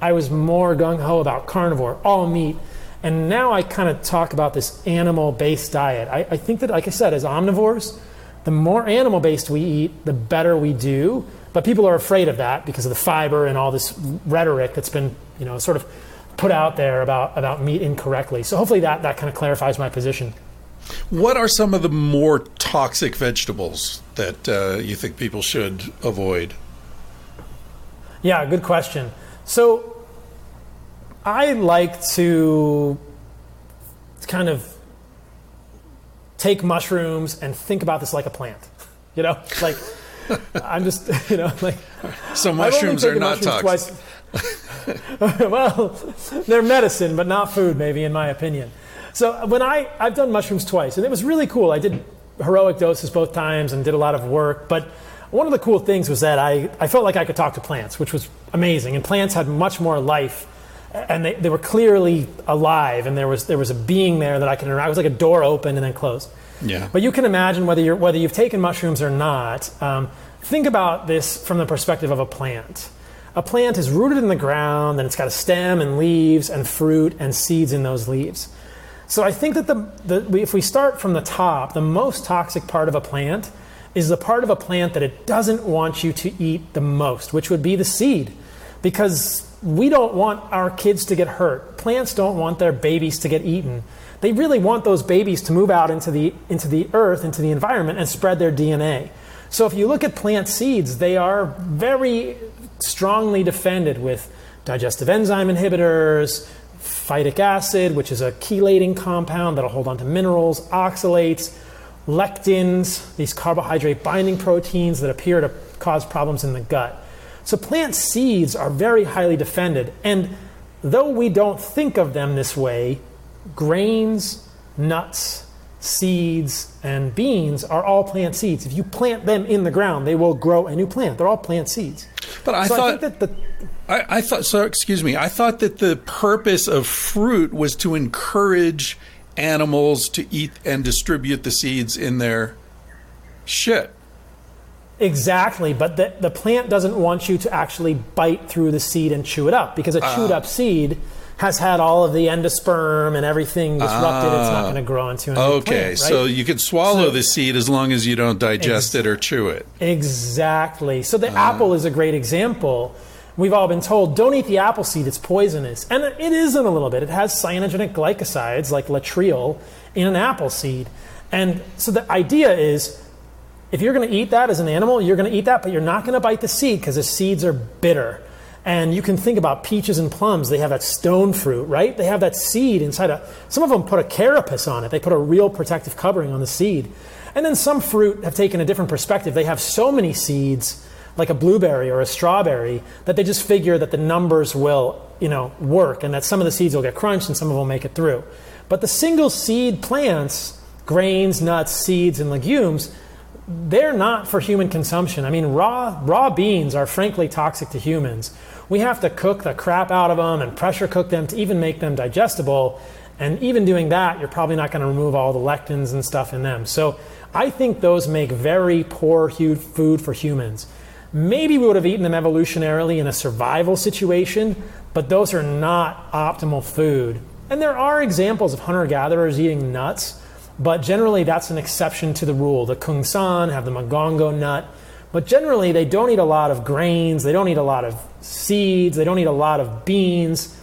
I was more gung ho about carnivore, all meat. And now I kind of talk about this animal based diet. I, I think that, like I said, as omnivores, the more animal based we eat, the better we do. But people are afraid of that because of the fiber and all this rhetoric that's been, you know, sort of put out there about, about meat incorrectly. So hopefully that, that kind of clarifies my position. What are some of the more toxic vegetables that uh, you think people should avoid? Yeah, good question. So I like to kind of take mushrooms and think about this like a plant. You know, like I'm just, you know, like So mushrooms are not mushrooms toxic. well, they're medicine, but not food, maybe, in my opinion. So when I I've done mushrooms twice, and it was really cool. I did heroic doses both times and did a lot of work, but one of the cool things was that I, I felt like I could talk to plants, which was amazing. And plants had much more life, and they, they were clearly alive, and there was there was a being there that I could interact. It was like a door open and then closed. Yeah. But you can imagine whether you're whether you've taken mushrooms or not. Um, think about this from the perspective of a plant. A plant is rooted in the ground, and it's got a stem and leaves and fruit and seeds in those leaves. So I think that the, the if we start from the top, the most toxic part of a plant is the part of a plant that it doesn't want you to eat the most, which would be the seed, because we don't want our kids to get hurt. Plants don't want their babies to get eaten. They really want those babies to move out into the into the earth, into the environment, and spread their DNA. So if you look at plant seeds, they are very strongly defended with digestive enzyme inhibitors, phytic acid, which is a chelating compound that'll hold on to minerals, oxalates, lectins, these carbohydrate binding proteins that appear to cause problems in the gut. So plant seeds are very highly defended. And though we don't think of them this way, grains, nuts, seeds, and beans are all plant seeds. If you plant them in the ground, they will grow a new plant. They're all plant seeds. But I so thought I that the I, I thought so. Excuse me. I thought that the purpose of fruit was to encourage animals to eat and distribute the seeds in their shit. Exactly, but the, the plant doesn't want you to actually bite through the seed and chew it up because a chewed up ah. seed has had all of the endosperm and everything disrupted. it's not ah. going to grow into a new Okay, plant, right? so you can swallow So- the seed as long as you don't digest it or chew it. Exactly. So the ah. apple is a great example. We've all been told don't eat the apple seed, it's poisonous. And it isn't a little bit. It has cyanogenic glycosides like laetrile in an apple seed. And so the idea is if you're going to eat that as an animal, you're going to eat that, but you're not going to bite the seed because the seeds are bitter. And you can think about peaches and plums. They have that stone fruit, right? They have that seed inside a. Some of them put a carapace on it. They put a real protective covering on the seed. And then some fruit have taken a different perspective. They have so many seeds like a blueberry or a strawberry, that they just figure that the numbers will, you know, work and that some of the seeds will get crunched and some of them will make it through. But the single seed plants, grains, nuts, seeds, and legumes, they're not for human consumption. I mean, raw raw beans are frankly toxic to humans. We have to cook the crap out of them and pressure cook them to even make them digestible. And even doing that, you're probably not going to remove all the lectins and stuff in them. So I think those make very poor food for humans. Maybe we would have eaten them evolutionarily in a survival situation, but those are not optimal food. And there are examples of hunter gatherers eating nuts, but generally that's an exception to the rule. The Kung San have the Mongongo nut, but generally they don't eat a lot of grains, they don't eat a lot of seeds, they don't eat a lot of beans.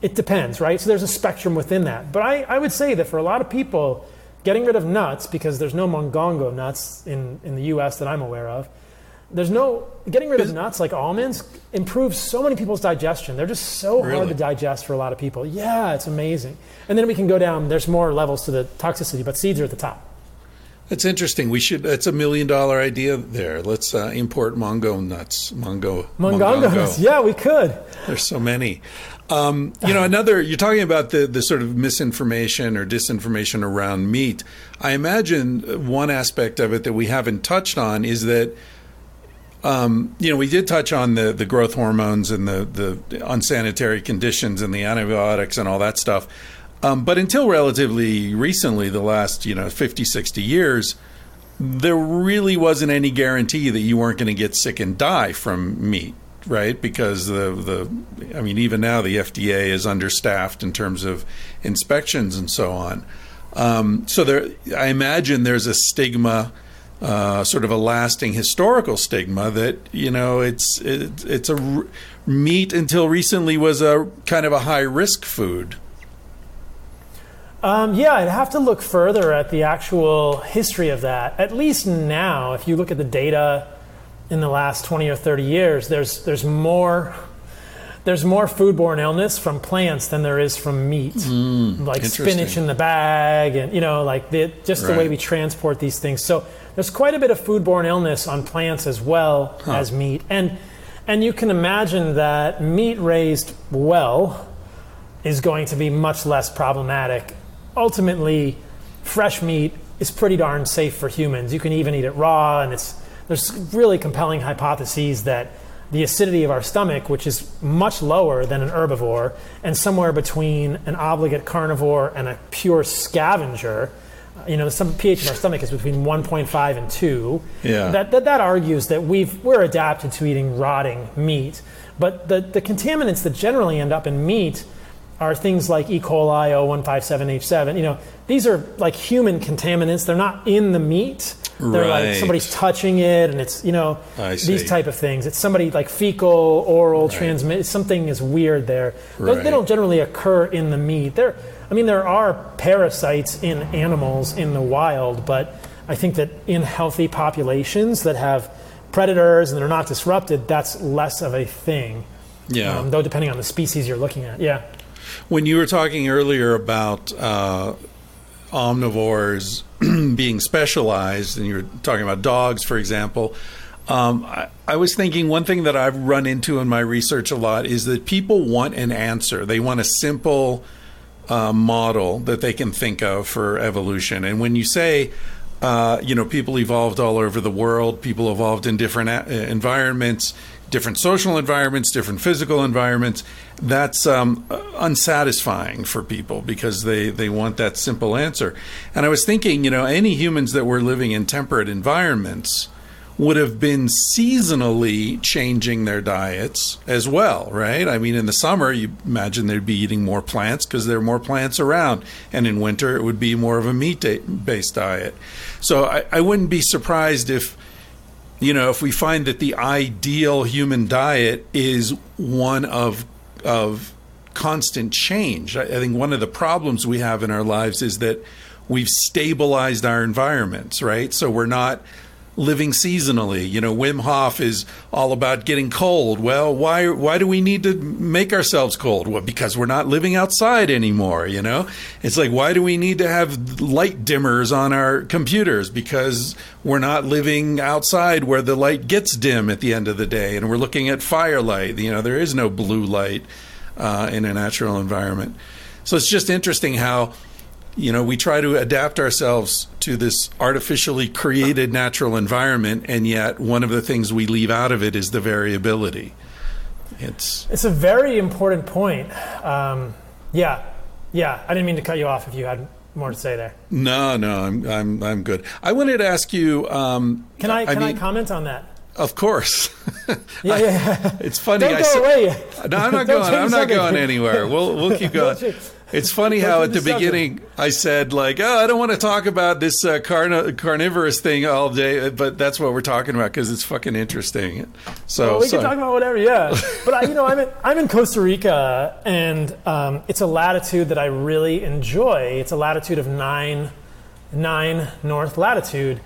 It depends, right? So there's a spectrum within that. But I, I would say that for a lot of people, getting rid of nuts, because there's no Mongongo nuts in, in the US that I'm aware of, there's no getting rid of nuts like almonds improves so many people's digestion. They're just so Really? hard to digest for a lot of people. Yeah, it's amazing. And then we can go down. There's more levels to the toxicity, but seeds are at the top. That's interesting. We should. That's a million dollar idea there. Let's uh, import Mongo nuts. Mongo. Mongongos. Yeah, we could. There's so many. Um, you know, another. You're talking about the the sort of misinformation or disinformation around meat. I imagine one aspect of it that we haven't touched on is that. Um, you know, we did touch on the, the growth hormones and the, the unsanitary conditions and the antibiotics and all that stuff. Um, but until relatively recently, the last, you know, 50, 60 years, there really wasn't any guarantee that you weren't going to get sick and die from meat, right? Because the, the I mean, even now the FDA is understaffed in terms of inspections and so on. Um, so there, I imagine there's a stigma, uh, sort of a lasting historical stigma that you know it's it, it's a meat until recently was a kind of a high risk food. Um, yeah, I'd have to look further at the actual history of that. At least now, if you look at the data in the last 20 or 30 years, there's, there's more. There's more foodborne illness from plants than there is from meat, hmm, like spinach in the bag, and you know, like the, just the way we transport these things. So there's quite a bit of foodborne illness on plants as well as meat, and and you can imagine that meat raised well is going to be much less problematic. Ultimately, fresh meat is pretty darn safe for humans. You can even eat it raw, and it's there's really compelling hypotheses that the acidity of our stomach, which is much lower than an herbivore, and somewhere between an obligate carnivore and a pure scavenger, you know, some pH of our stomach is between 1.5 and 2. Yeah. That, that, that argues that we've, we're adapted to eating rotting meat. But the, the contaminants that generally end up in meat are things like E. coli, O157H7. You know, these are like human contaminants. They're not in the meat. They're Right. like somebody's touching it, and it's you know these type of things. It's somebody like fecal, oral, transmit. Something is weird there. Those, Right. They don't generally occur in the meat. There, I mean, there are parasites in animals in the wild, but I think that in healthy populations that have predators and they're not disrupted, that's less of a thing. Yeah. Um, though depending on the species you're looking at, yeah. When you were talking earlier about uh, omnivores being specialized, and you were talking about dogs, for example, um, I, I was thinking one thing that I've run into in my research a lot is that people want an answer. They want a simple uh, model that they can think of for evolution. And when you say, uh, you know, people evolved all over the world, people evolved in different a- uh, environments, different social environments, different physical environments, that's um, unsatisfying for people because they, they want that simple answer. And I was thinking, you know, any humans that were living in temperate environments would have been seasonally changing their diets as well, right? I mean, in the summer, you imagine they'd be eating more plants because there are more plants around. And in winter, it would be more of a meat based diet. So I, I wouldn't be surprised if, you know, if we find that the ideal human diet is one of, of constant change. I, think one of the problems we have in our lives is that we've stabilized our environments, right? So we're not living seasonally. You know, Wim Hof is all about getting cold. Well, why why do we need to make ourselves cold? Well, because we're not living outside anymore, you know? It's like why do we need to have light dimmers on our computers? Because we're not living outside where the light gets dim at the end of the day and we're looking at firelight. You know, there is no blue light uh, in a natural environment. So it's just interesting how you know, we try to adapt ourselves to this artificially created natural environment, and yet one of the things we leave out of it is the variability. It's it's a very important point. Um, yeah, yeah. I didn't mean to cut you off if you had more to say there. No, no, I'm I'm I'm good. I wanted to ask you. Um, can I can I, mean, I comment on that? Of course. yeah, yeah. it's funny. Don't go away. No, I'm not going. I'm not going anywhere. We'll we'll keep going. It's funny how at the beginning I said like, "Oh, I don't want to talk about this uh, carn- carnivorous thing all day," but that's what we're talking about because it's fucking interesting. So well, we can talk about whatever, yeah. but I, you know, I'm in, I'm in Costa Rica, and um, it's a latitude that I really enjoy. It's a latitude of nine nine north latitude.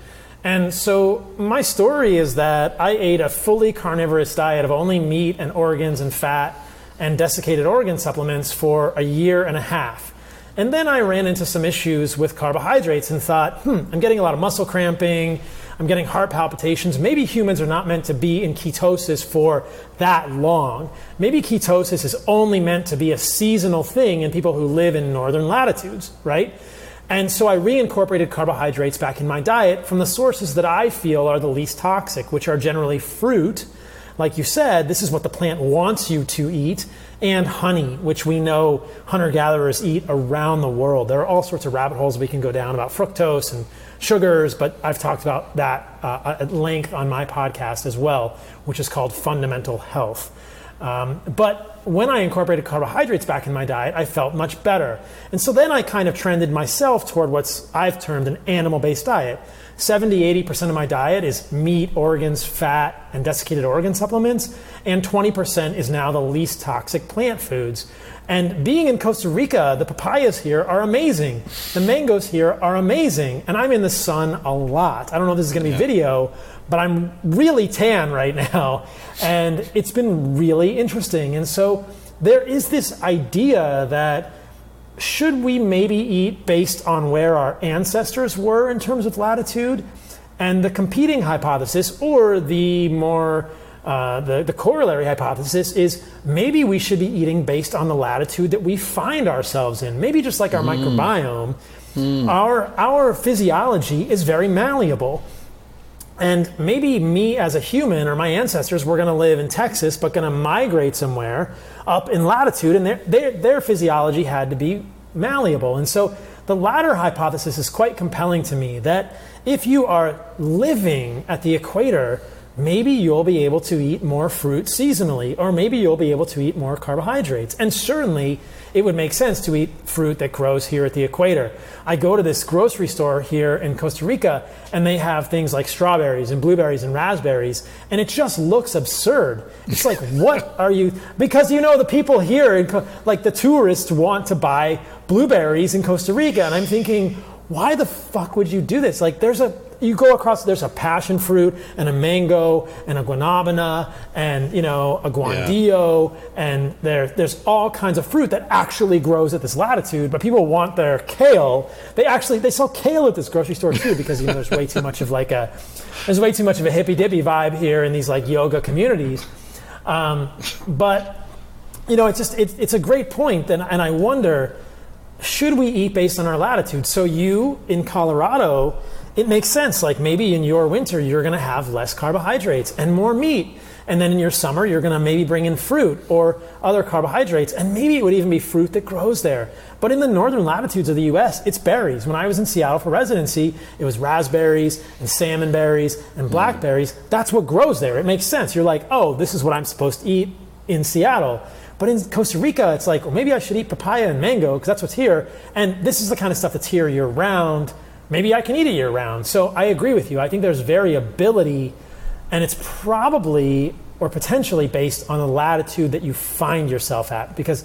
And so my story is that I ate a fully carnivorous diet of only meat and organs and fat and desiccated organ supplements for a year and a half. And then I ran into some issues with carbohydrates and thought, hmm, I'm getting a lot of muscle cramping, I'm getting heart palpitations. Maybe humans are not meant to be in ketosis for that long. Maybe ketosis is only meant to be a seasonal thing in people who live in northern latitudes, right? And so I reincorporated carbohydrates back in my diet from the sources that I feel are the least toxic, which are generally fruit like you said, this is what the plant wants you to eat, and honey, which we know hunter gatherers eat around the world. There are all sorts of rabbit holes we can go down about fructose and sugars, but I've talked about that uh, at length on my podcast as well, which is called Fundamental Health. Um, but when I incorporated carbohydrates back in my diet, I felt much better. And so then I kind of trended myself toward what's I've termed an animal based diet. 70 80% of my diet is meat, organs, fat, and desiccated organ supplements, and 20% is now the least toxic plant foods. And being in Costa Rica, the papayas here are amazing. The mangoes here are amazing. And I'm in the sun a lot. I don't know if this is going to be yeah. video, but I'm really tan right now. And it's been really interesting. And so there is this idea that should we maybe eat based on where our ancestors were in terms of latitude? And the competing hypothesis, or the more uh, the, the corollary hypothesis is maybe we should be eating based on the latitude that we find ourselves in. Maybe just like our mm. microbiome, mm. our our physiology is very malleable. And maybe me as a human or my ancestors were going to live in Texas, but going to migrate somewhere up in latitude, and their, their, their physiology had to be malleable. And so the latter hypothesis is quite compelling to me that if you are living at the equator, maybe you'll be able to eat more fruit seasonally, or maybe you'll be able to eat more carbohydrates. And certainly, it would make sense to eat fruit that grows here at the equator. I go to this grocery store here in Costa Rica, and they have things like strawberries and blueberries and raspberries, and it just looks absurd. It's like, what are you? Because you know, the people here, like the tourists, want to buy blueberries in Costa Rica, and I'm thinking, why the fuck would you do this? Like, there's a you go across there's a passion fruit and a mango and a guanabana and you know a guandillo yeah. and there there's all kinds of fruit that actually grows at this latitude but people want their kale. They actually they sell kale at this grocery store too because you know there's way too much of like a there's way too much of a hippy dippy vibe here in these like yoga communities. Um, but you know it's just it's, it's a great point and, and i wonder should we eat based on our latitude? So you in colorado it makes sense. Like maybe in your winter, you're going to have less carbohydrates and more meat. And then in your summer, you're going to maybe bring in fruit or other carbohydrates. And maybe it would even be fruit that grows there. But in the northern latitudes of the US, it's berries. When I was in Seattle for residency, it was raspberries and salmon berries and mm. blackberries. That's what grows there. It makes sense. You're like, oh, this is what I'm supposed to eat in Seattle. But in Costa Rica, it's like, well, maybe I should eat papaya and mango because that's what's here. And this is the kind of stuff that's here year round maybe I can eat it year round. So I agree with you. I think there's variability, and it's probably or potentially based on the latitude that you find yourself at. Because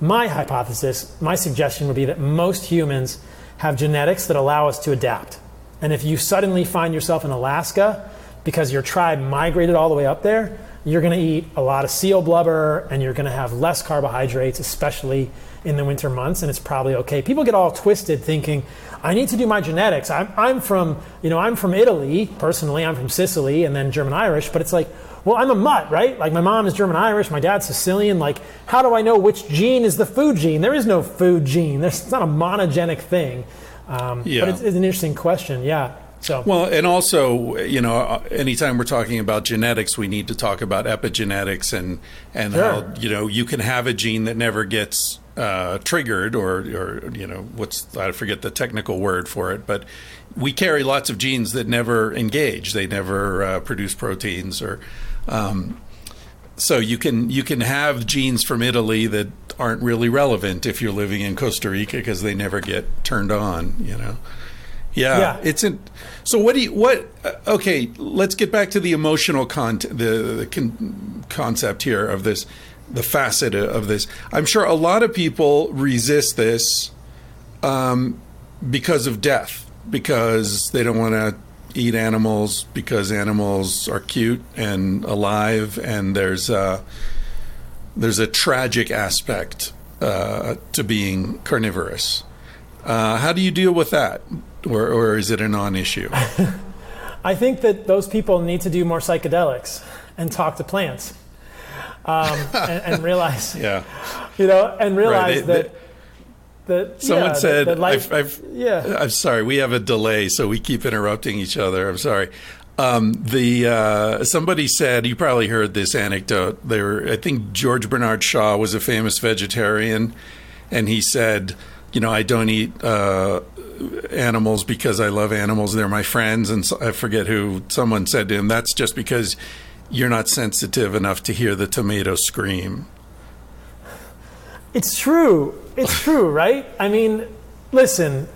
my hypothesis, my suggestion would be that most humans have genetics that allow us to adapt. And if you suddenly find yourself in Alaska because your tribe migrated all the way up there, you're going to eat a lot of seal blubber and you're going to have less carbohydrates, especially in the winter months, and it's probably okay. People get all twisted thinking, I need to do my genetics. I'm, I'm from, you know, I'm from Italy, personally, I'm from Sicily and then German Irish, but it's like, well, I'm a mutt, right? Like my mom is German Irish, my dad's Sicilian. Like, how do I know which gene is the food gene? There is no food gene. There's, it's not a monogenic thing. Um, Yeah. But it's, it's an interesting question. Yeah. So Well, and also, you know, anytime we're talking about genetics, we need to talk about epigenetics and and Sure. how you know you can have a gene that never gets uh, triggered, or or you know what's I forget the technical word for it, but we carry lots of genes that never engage. They never uh, produce proteins, or um, so you can you can have genes from Italy that aren't really relevant if you're living in Costa Rica because they never get turned on. You know. Yeah, Yeah. it's in. So what do you what? Uh, okay, let's get back to the emotional con the, the con- concept here of this, the facet of this. I'm sure a lot of people resist this um, because of death, because they don't want to eat animals, because animals are cute and alive, and there's a, there's a tragic aspect uh, to being carnivorous. Uh, how do you deal with that, or, or is it a non-issue? I think that those people need to do more psychedelics and talk to plants. Um, and, and realize, Yeah. you know, and realize Right, they- that, that Someone yeah, said, that, that life, I've, I've, yeah. I'm sorry, we have a delay, so we keep interrupting each other. I'm sorry. Um, the uh, somebody said you probably heard this anecdote. They were, I think George Bernard Shaw was a famous vegetarian, and he said, you know, I don't eat uh, animals because I love animals. They're my friends, and so, I forget who. Someone said to him, "That's just because you're not sensitive enough to hear the tomato scream." It's true. It's true, right? I mean, listen,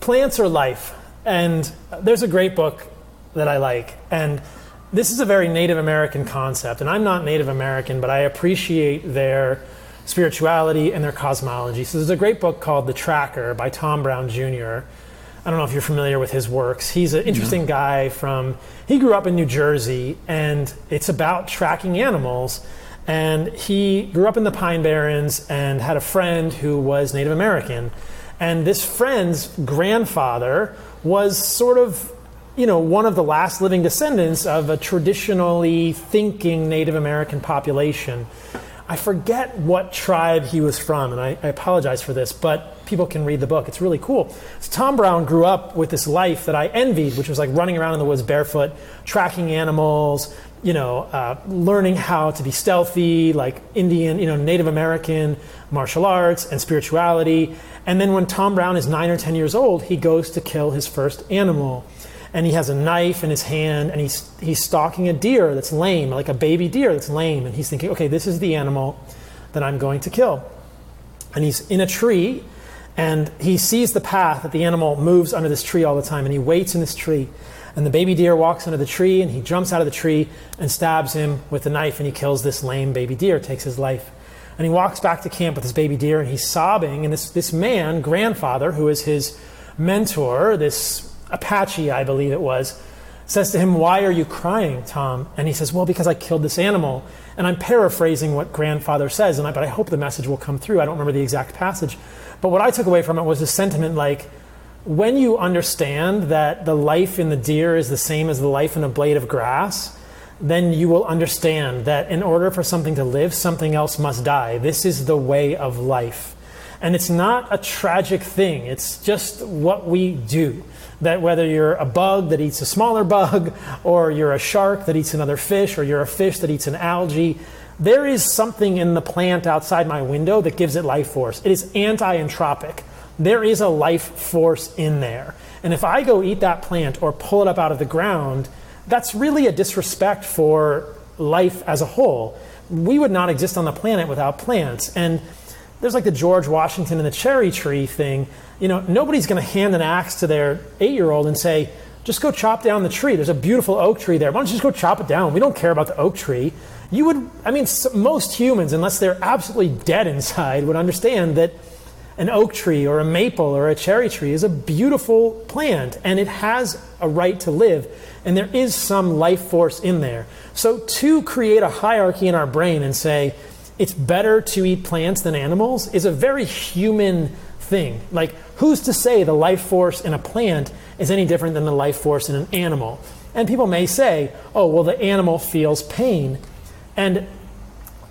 plants are life. And there's a great book that I like. And this is a very Native American concept. And I'm not Native American, but I appreciate their spirituality and their cosmology. So there's a great book called The Tracker by Tom Brown Jr. I don't know if you're familiar with his works. He's an interesting guy from, he grew up in New Jersey, and it's about tracking animals. And he grew up in the Pine Barrens and had a friend who was Native American. And this friend's grandfather was sort of, you know, one of the last living descendants of a traditionally thinking Native American population. I forget what tribe he was from, and I, I apologize for this, but people can read the book. It's really cool. So Tom Brown grew up with this life that I envied, which was like running around in the woods barefoot, tracking animals, you know, uh, learning how to be stealthy, like Indian, you know, Native American martial arts and spirituality. And then when Tom Brown is nine or 10 years old, he goes to kill his first animal. And he has a knife in his hand and he's, he's stalking a deer that's lame, like a baby deer that's lame. And he's thinking, okay, this is the animal that I'm going to kill. And he's in a tree and he sees the path that the animal moves under this tree all the time. And he waits in this tree. And the baby deer walks under the tree and he jumps out of the tree and stabs him with the knife and he kills this lame baby deer, takes his life. And he walks back to camp with his baby deer and he's sobbing. And this, this man, grandfather, who is his mentor, this Apache, I believe it was, says to him, Why are you crying, Tom? And he says, Well, because I killed this animal. And I'm paraphrasing what grandfather says, and I, but I hope the message will come through. I don't remember the exact passage. But what I took away from it was a sentiment like, when you understand that the life in the deer is the same as the life in a blade of grass, then you will understand that in order for something to live, something else must die. This is the way of life. And it's not a tragic thing, it's just what we do. That whether you're a bug that eats a smaller bug, or you're a shark that eats another fish, or you're a fish that eats an algae, there is something in the plant outside my window that gives it life force. It is anti entropic. There is a life force in there. And if I go eat that plant or pull it up out of the ground, that's really a disrespect for life as a whole. We would not exist on the planet without plants. And there's like the George Washington and the cherry tree thing. You know, nobody's going to hand an axe to their eight year old and say, just go chop down the tree. There's a beautiful oak tree there. Why don't you just go chop it down? We don't care about the oak tree. You would, I mean, most humans, unless they're absolutely dead inside, would understand that an oak tree or a maple or a cherry tree is a beautiful plant and it has a right to live and there is some life force in there. So to create a hierarchy in our brain and say it's better to eat plants than animals is a very human thing. Like who's to say the life force in a plant is any different than the life force in an animal? And people may say, "Oh, well the animal feels pain." And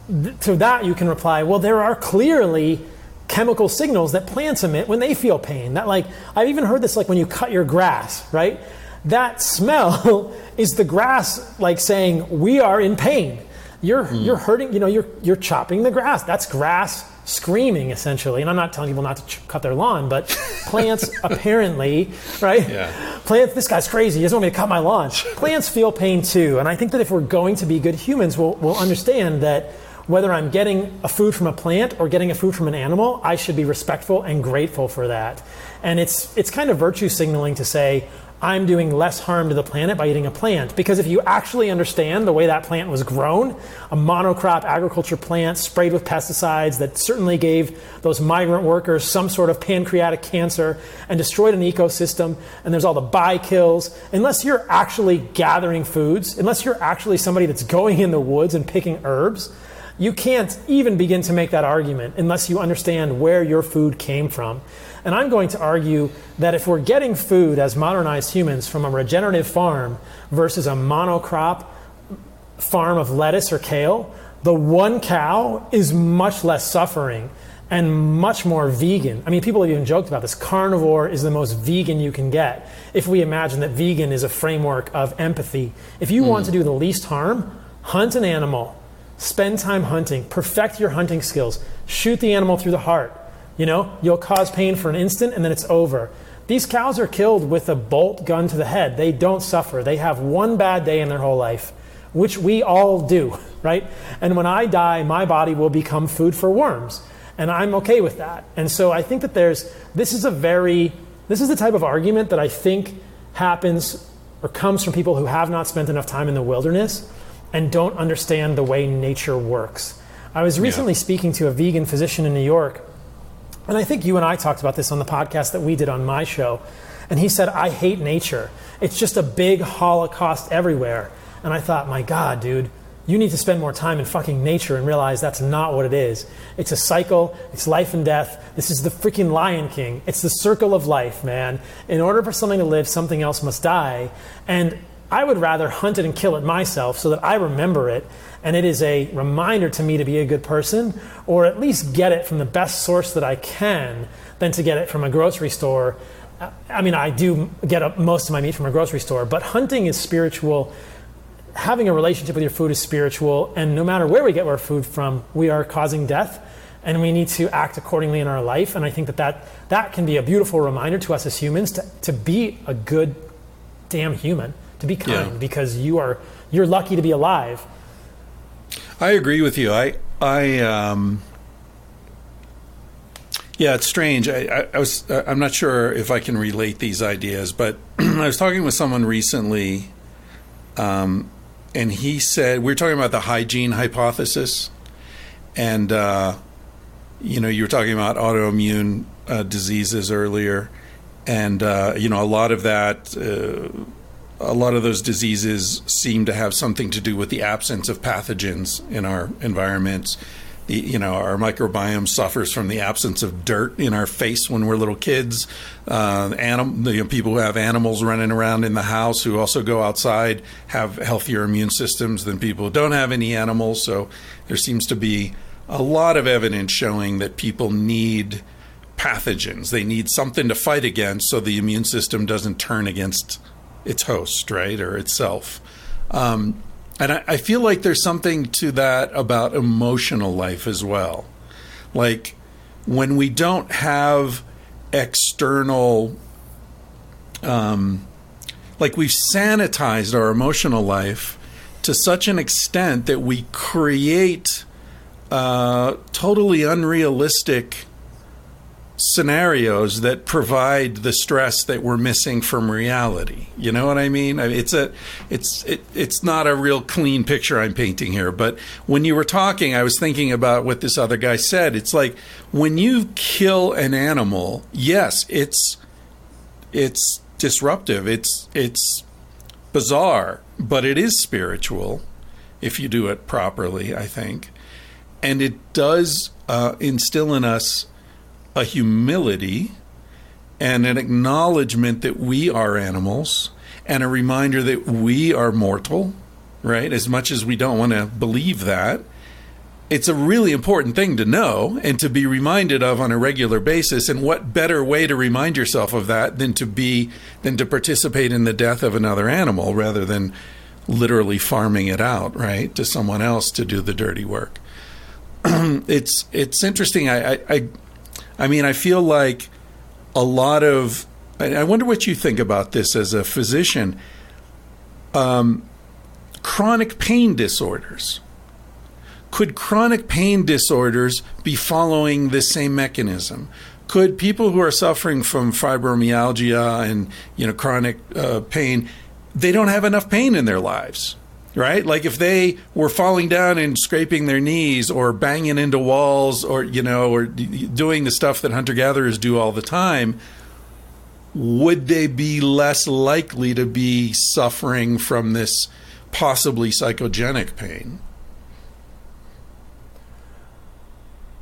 th- to that you can reply, "Well, there are clearly chemical signals that plants emit when they feel pain. That like I've even heard this like when you cut your grass, right? That smell is the grass like saying we are in pain. You're mm. you're hurting, you know, you're you're chopping the grass. That's grass screaming essentially. And I'm not telling people not to ch- cut their lawn, but plants apparently, right? Yeah. Plants this guy's crazy. He doesn't want me to cut my lawn. Plants feel pain too. And I think that if we're going to be good humans, we'll we'll understand that whether I'm getting a food from a plant or getting a food from an animal, I should be respectful and grateful for that. And it's it's kind of virtue signaling to say I'm doing less harm to the planet by eating a plant. Because if you actually understand the way that plant was grown, a monocrop agriculture plant sprayed with pesticides that certainly gave those migrant workers some sort of pancreatic cancer and destroyed an ecosystem, and there's all the buy kills, unless you're actually gathering foods, unless you're actually somebody that's going in the woods and picking herbs, you can't even begin to make that argument unless you understand where your food came from. And I'm going to argue that if we're getting food as modernized humans from a regenerative farm versus a monocrop farm of lettuce or kale, the one cow is much less suffering and much more vegan. I mean, people have even joked about this. Carnivore is the most vegan you can get. If we imagine that vegan is a framework of empathy, if you mm. want to do the least harm, hunt an animal Spend time hunting, perfect your hunting skills, shoot the animal through the heart. You know, you'll cause pain for an instant and then it's over. These cows are killed with a bolt gun to the head. They don't suffer. They have one bad day in their whole life, which we all do, right? And when I die, my body will become food for worms. And I'm okay with that. And so I think that there's, this is a very, this is the type of argument that I think happens or comes from people who have not spent enough time in the wilderness and don't understand the way nature works. I was recently yeah. speaking to a vegan physician in New York, and I think you and I talked about this on the podcast that we did on my show. And he said, I hate nature. It's just a big holocaust everywhere. And I thought, my God, dude, you need to spend more time in fucking nature and realize that's not what it is. It's a cycle, it's life and death. This is the freaking Lion King. It's the circle of life, man. In order for something to live, something else must die. And I would rather hunt it and kill it myself so that I remember it and it is a reminder to me to be a good person or at least get it from the best source that I can than to get it from a grocery store. I mean, I do get most of my meat from a grocery store, but hunting is spiritual. Having a relationship with your food is spiritual, and no matter where we get our food from, we are causing death, and we need to act accordingly in our life. And I think that that, that can be a beautiful reminder to us as humans to, to be a good damn human to be kind yeah. because you are you're lucky to be alive. I agree with you. I I um yeah, it's strange. I, I, I, was I'm not sure if I can relate these ideas, but I was talking with someone recently, um, and he said we were talking about the hygiene hypothesis, and uh, you know you were talking about autoimmune uh, diseases earlier, and uh, you know a lot of that uh, a lot of those diseases seem to have something to do with the absence of pathogens in our environments. The, you know, our microbiome suffers from the absence of dirt in our face when we're little kids. Uh, anim- you know, people who have animals running around in the house who also go outside have healthier immune systems than people who don't have any animals. So there seems to be a lot of evidence showing that people need pathogens. They need something to fight against so the immune system doesn't turn against its host, right, or itself. Um, and I, I feel like there's something to that about emotional life as well. Like when we don't have external, um, like we've sanitized our emotional life to such an extent that we create uh, totally unrealistic scenarios that provide the stress that we're missing from reality. You know what I mean? It's a it's it, it's not a real clean picture I'm painting here, but when you were talking I was thinking about what this other guy said. It's like when you kill an animal, yes, it's it's disruptive. It's it's bizarre, but it is spiritual if you do it properly, I think. And it does uh, instill in us a humility and an acknowledgement that we are animals and a reminder that we are mortal, right? As much as we don't want to believe that, it's a really important thing to know and to be reminded of on a regular basis. And what better way to remind yourself of that than to be than to participate in the death of another animal rather than literally farming it out right to someone else to do the dirty work? It's it's interesting. I, I, I I mean, I feel like a lot of. I wonder what you think about this as a physician. Um, chronic pain disorders. Could chronic pain disorders be following the same mechanism? Could people who are suffering from fibromyalgia and you know chronic uh, pain, they don't have enough pain in their lives? Right? Like if they were falling down and scraping their knees or banging into walls or, you know, or doing the stuff that hunter gatherers do all the time, would they be less likely to be suffering from this possibly psychogenic pain?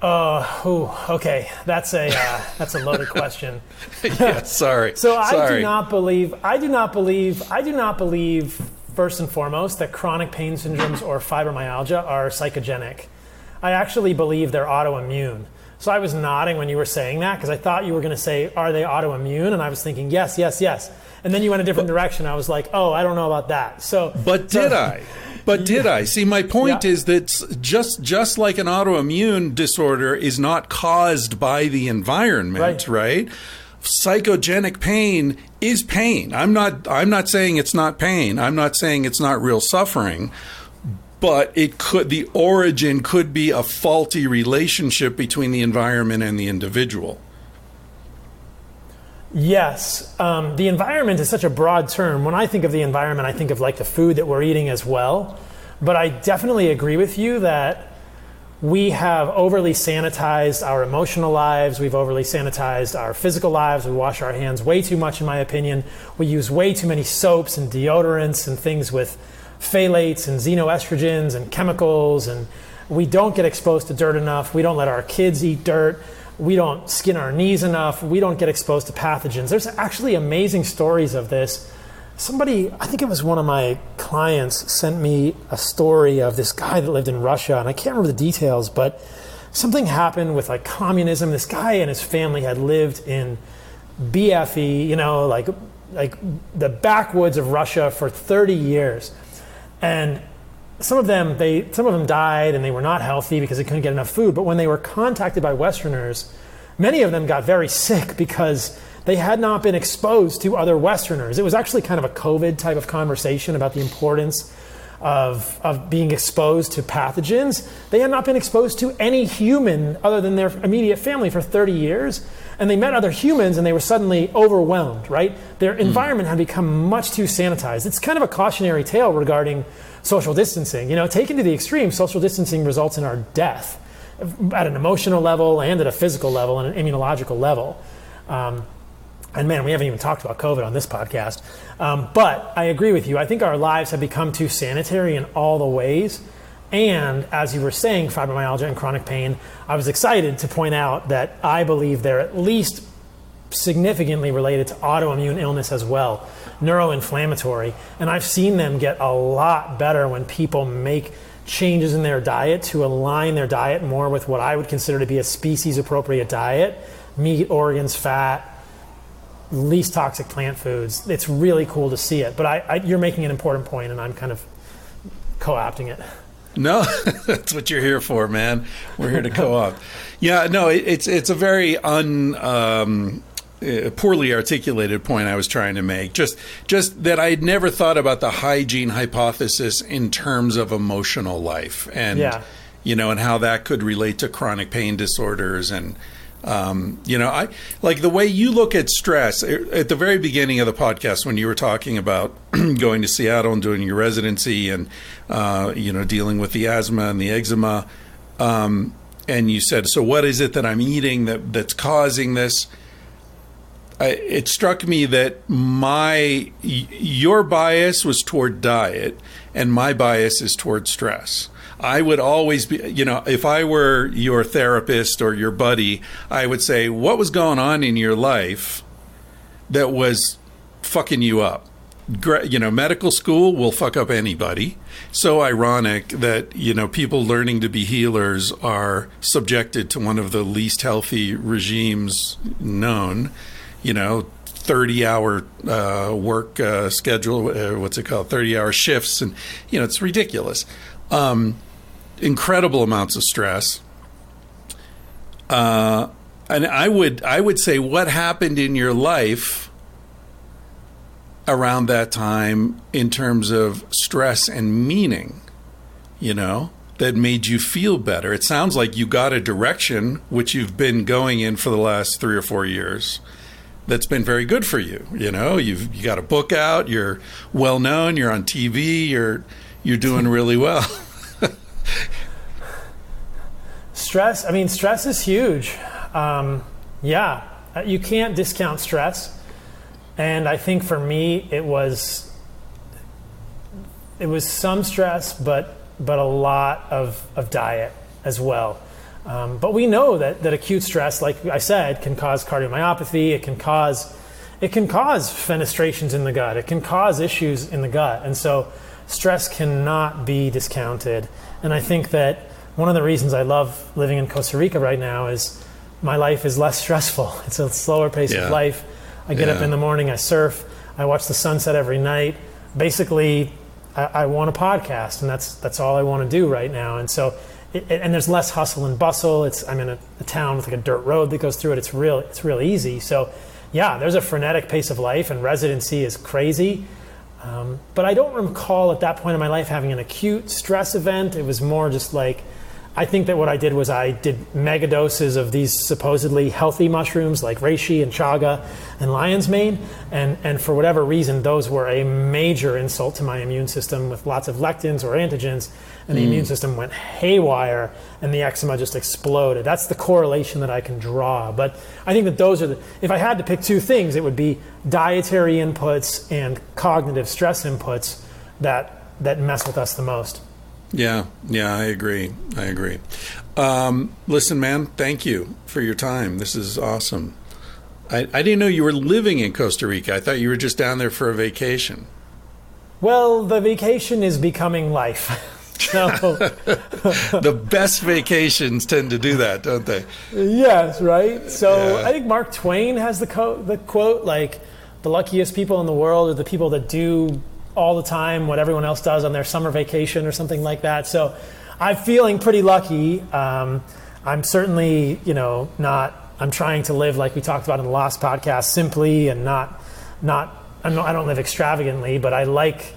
Uh, ooh, okay. That's a uh, that's a loaded question. yeah, sorry. so I sorry. do not believe. I do not believe. I do not believe first and foremost that chronic pain syndromes or fibromyalgia are psychogenic. I actually believe they're autoimmune. So I was nodding when you were saying that because I thought you were going to say, Are they autoimmune? And I was thinking, Yes, yes, yes. And then you went a different but, direction. I was like, Oh, I don't know about that. So, but did I? But did I? See, my point yeah. is that just just like an autoimmune disorder is not caused by the environment, right? right? Psychogenic pain is pain. I'm not I'm not saying it's not pain. I'm not saying it's not real suffering. But it could the origin could be a faulty relationship between the environment and the individual. Yes, um, the environment is such a broad term. When I think of the environment, I think of like the food that we're eating as well. But I definitely agree with you that we have overly sanitized our emotional lives. We've overly sanitized our physical lives. We wash our hands way too much, in my opinion. We use way too many soaps and deodorants and things with phthalates and xenoestrogens and chemicals. And we don't get exposed to dirt enough. We don't let our kids eat dirt. We don't skin our knees enough. We don't get exposed to pathogens. There's actually amazing stories of this somebody, I think it was one of my clients, sent me a story of this guy that lived in Russia, and I can't remember the details, but something happened with like communism. This guy and his family had lived in BFE, you know, like like the backwoods of Russia for 30 years, and some of them they some of them died and they were not healthy because they couldn't get enough food. But when they were contacted by Westerners, many of them got very sick because they had not been exposed to other Westerners. It was actually kind of a COVID type of conversation about the importance of, of being exposed to pathogens. They had not been exposed to any human other than their immediate family for 30 years. And they met other humans and they were suddenly overwhelmed, right? Their hmm. environment had become much too sanitized. It's kind of a cautionary tale regarding social distancing. You know, taken to the extreme, social distancing results in our death at an emotional level and at a physical level and an immunological level. Um, and man, we haven't even talked about COVID on this podcast. Um, but I agree with you. I think our lives have become too sanitary in all the ways. And as you were saying, fibromyalgia and chronic pain, I was excited to point out that I believe they're at least significantly related to autoimmune illness as well, neuroinflammatory. And I've seen them get a lot better when people make changes in their diet to align their diet more with what I would consider to be a species appropriate diet meat, organs, fat, least toxic plant foods. It's really cool to see it. But I, I, you're making an important point, and I'm kind of co-opting it. No, that's what you're here for, man. We're here to co-opt. yeah, no, it, it's it's a very un. Um, uh, poorly articulated point I was trying to make. Just just that I'd never thought about the hygiene hypothesis in terms of emotional life and yeah. you know and how that could relate to chronic pain disorders and Um, you know, I like the way you look at stress at the very beginning of the podcast when you were talking about going to Seattle and doing your residency and uh, you know dealing with the asthma and the eczema. Um, and you said, "So what is it that I'm eating that that's causing this?" I, it struck me that my your bias was toward diet, and my bias is toward stress. I would always be, you know, if I were your therapist or your buddy, I would say, what was going on in your life that was fucking you up? You know, medical school will fuck up anybody. So ironic that, you know, people learning to be healers are subjected to one of the least healthy regimes known, you know, 30 hour uh, work uh, schedule, uh, what's it called, 30 hour shifts. And, you know, it's ridiculous. Um, incredible amounts of stress. Uh, and I would I would say what happened in your life around that time in terms of stress and meaning, you know, that made you feel better. It sounds like you got a direction which you've been going in for the last 3 or 4 years. That's been very good for you, you know. You've you got a book out, you're well known, you're on TV, you're you're doing really well. stress, I mean, stress is huge. Um, yeah, uh, you can't discount stress. And I think for me, it was it was some stress, but but a lot of, of diet as well. Um, but we know that, that acute stress, like I said, can cause cardiomyopathy. It can cause it can cause fenestrations in the gut. It can cause issues in the gut, and so stress cannot be discounted. And I think that one of the reasons I love living in Costa Rica right now is my life is less stressful. It's a slower pace yeah. of life. I get yeah. up in the morning, I surf, I watch the sunset every night. Basically, I, I want a podcast, and that's that's all I want to do right now. And so, it, and there's less hustle and bustle. It's I'm in a, a town with like a dirt road that goes through it. It's real. It's real easy. So, yeah, there's a frenetic pace of life, and residency is crazy. Um, but I don't recall at that point in my life having an acute stress event. It was more just like I think that what I did was I did mega doses of these supposedly healthy mushrooms like reishi and chaga and lion's mane, and, and for whatever reason, those were a major insult to my immune system with lots of lectins or antigens, and the mm. immune system went haywire, and the eczema just exploded. That's the correlation that I can draw. But I think that those are the. If I had to pick two things, it would be dietary inputs and cognitive stress inputs that that mess with us the most. Yeah, yeah, I agree. I agree. Um, listen, man, thank you for your time. This is awesome. I, I didn't know you were living in Costa Rica. I thought you were just down there for a vacation. Well, the vacation is becoming life. So the best vacations tend to do that, don't they? Yes, right. So yeah. I think Mark Twain has the, co- the quote like, "The luckiest people in the world are the people that do all the time what everyone else does on their summer vacation or something like that. So I'm feeling pretty lucky. Um, I'm certainly, you know, not. I'm trying to live like we talked about in the last podcast, simply and not, not. I don't live extravagantly, but I like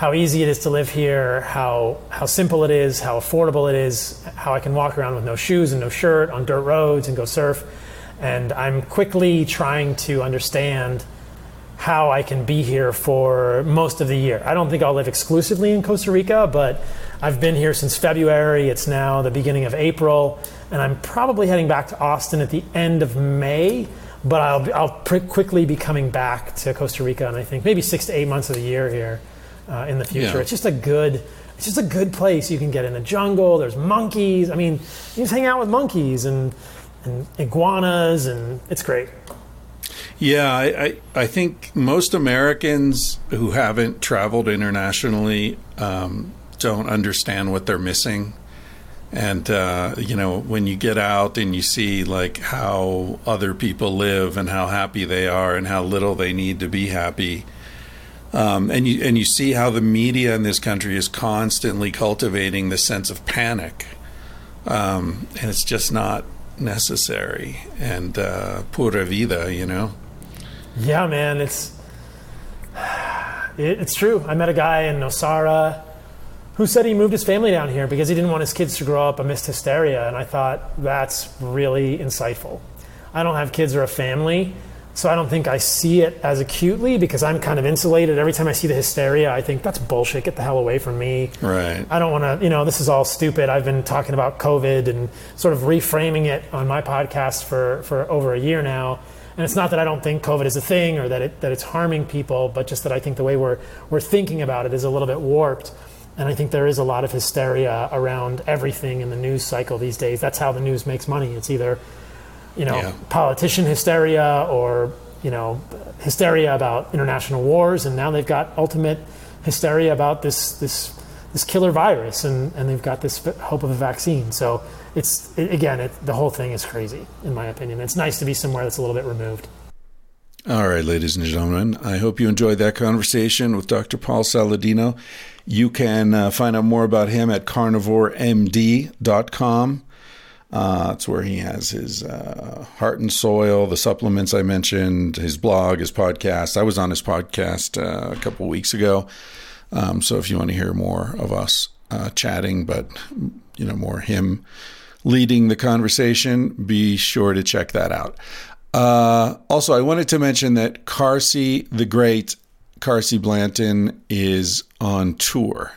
how easy it is to live here, how how simple it is, how affordable it is, how I can walk around with no shoes and no shirt on dirt roads and go surf. And I'm quickly trying to understand how I can be here for most of the year. I don't think I'll live exclusively in Costa Rica, but I've been here since February. It's now the beginning of April, and I'm probably heading back to Austin at the end of May. But I'll, I'll quickly be coming back to Costa Rica, and I think maybe six to eight months of the year here uh, in the future. Yeah. It's just a good, it's just a good place. You can get in the jungle. There's monkeys. I mean, you just hang out with monkeys and and iguanas, and it's great. Yeah, I, I, I, think most Americans who haven't traveled internationally um, don't understand what they're missing. And, uh, you know, when you get out and you see like how other people live and how happy they are and how little they need to be happy, um, and you and you see how the media in this country is constantly cultivating the sense of panic, um, and it's just not necessary and uh, pura vida, you know. Yeah, man, it's it, it's true. I met a guy in Nosara who said he moved his family down here because he didn't want his kids to grow up amidst hysteria, and I thought that's really insightful. I don't have kids or a family, so I don't think I see it as acutely because I'm kind of insulated. Every time I see the hysteria, I think that's bullshit. Get the hell away from me. Right. I don't want to, you know, this is all stupid. I've been talking about COVID and sort of reframing it on my podcast for, for over a year now. And it's not that I don't think COVID is a thing or that, it, that it's harming people, but just that I think the way we're, we're thinking about it is a little bit warped. And I think there is a lot of hysteria around everything in the news cycle these days. That's how the news makes money. It's either you know, Yeah. politician hysteria or, you know, hysteria about international wars. And now they've got ultimate hysteria about this, this, this killer virus. And, and they've got this hope of a vaccine. So it's, it, again, it, the whole thing is crazy, in my opinion. It's nice to be somewhere that's a little bit removed. All right, ladies and gentlemen, I hope you enjoyed that conversation with Dr. Paul Saladino. You can uh, find out more about him at carnivoremd.com. Uh, that's where he has his uh, Heart and Soil, the supplements I mentioned, his blog, his podcast. I was on his podcast uh, a couple weeks ago. Um, so if you want to hear more of us uh, chatting, but you know more him leading the conversation, be sure to check that out. Uh, also, I wanted to mention that Carsie the Great, Carsie Blanton, is on tour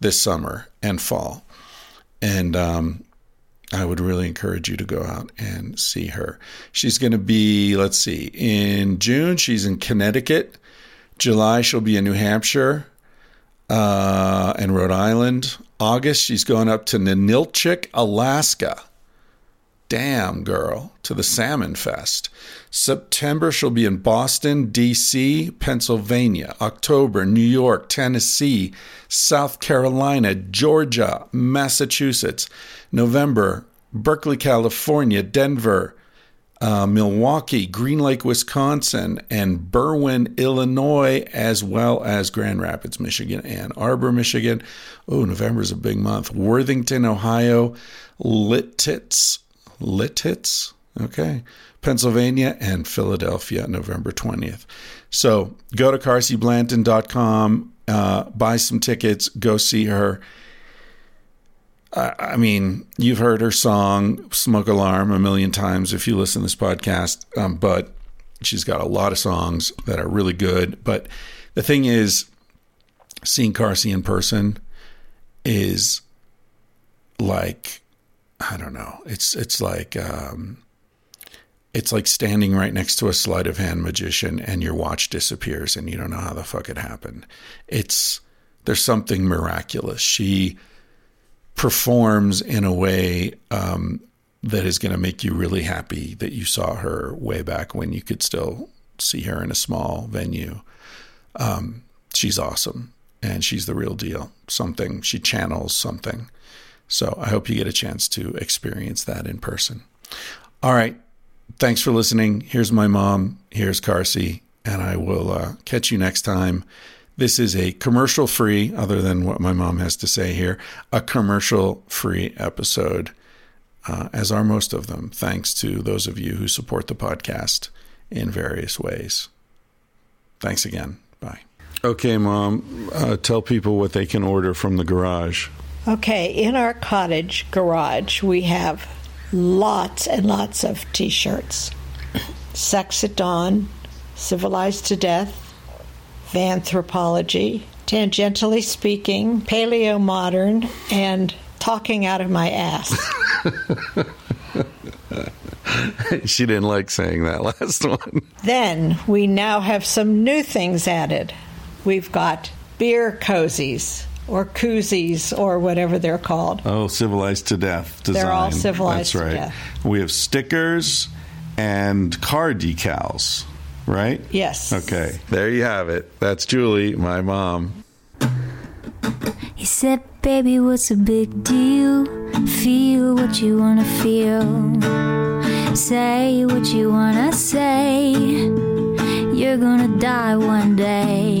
this summer and fall. And um, I would really encourage you to go out and see her. She's going to be, let's see, in June, she's in Connecticut. July, she'll be in New Hampshire uh, and Rhode Island. August, she's going up to Ninilchik, Alaska. Damn, girl, to the Salmon Fest. September, she'll be in Boston, D.C., Pennsylvania. October, New York, Tennessee, South Carolina, Georgia, Massachusetts. November, Berkeley, California, Denver, uh, Milwaukee, Green Lake, Wisconsin, and Berwyn, Illinois, as well as Grand Rapids, Michigan, Ann Arbor, Michigan. Oh, November is a big month. Worthington, Ohio, Lititz, Lititz, okay, Pennsylvania, and Philadelphia, November 20th. So go to carsieblanton.com, uh, buy some tickets, go see her. I I mean, you've heard her song "Smoke Alarm" a million times if you listen to this podcast, um, but she's got a lot of songs that are really good. But the thing is, seeing Carsie in person is like I don't know. It's it's like um, it's like standing right next to a sleight of hand magician and your watch disappears and you don't know how the fuck it happened. It's there's something miraculous. She performs in a way um, that is going to make you really happy that you saw her way back when you could still see her in a small venue. Um, she's awesome and she's the real deal. Something she channels something. So I hope you get a chance to experience that in person. All right. Thanks for listening. Here's my mom. Here's Carsie. And I will uh, catch you next time. This is a commercial free, other than what my mom has to say here, a commercial free episode, uh, as are most of them, thanks to those of you who support the podcast in various ways. Thanks again. Bye. Okay, mom, uh, tell people what they can order from the garage. Okay, in our cottage garage, we have lots and lots of t shirts Sex at Dawn, Civilized to Death, Vanthropology, Tangentially Speaking, Paleo Modern, and Talking Out of My Ass. she didn't like saying that last one. then we now have some new things added. We've got beer cozies or koozies or whatever they're called. Oh, civilized to death design. They're all civilized That's to right. death. We have stickers and car decals, right? Yes. Okay, there you have it. That's Julie, my mom. He said, Baby, what's a big deal? Feel what you wanna feel. Say what you wanna say. You're gonna die one day.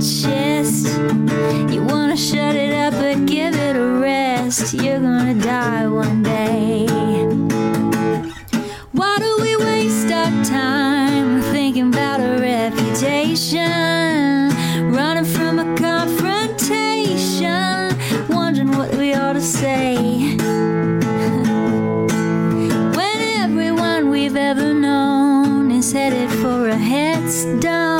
chest. You wanna shut it up, but give it a rest. You're gonna die one day. Why do we waste our time thinking about a reputation? Running from a confrontation, wondering what we ought to say. When everyone we've ever known is headed for a headstone,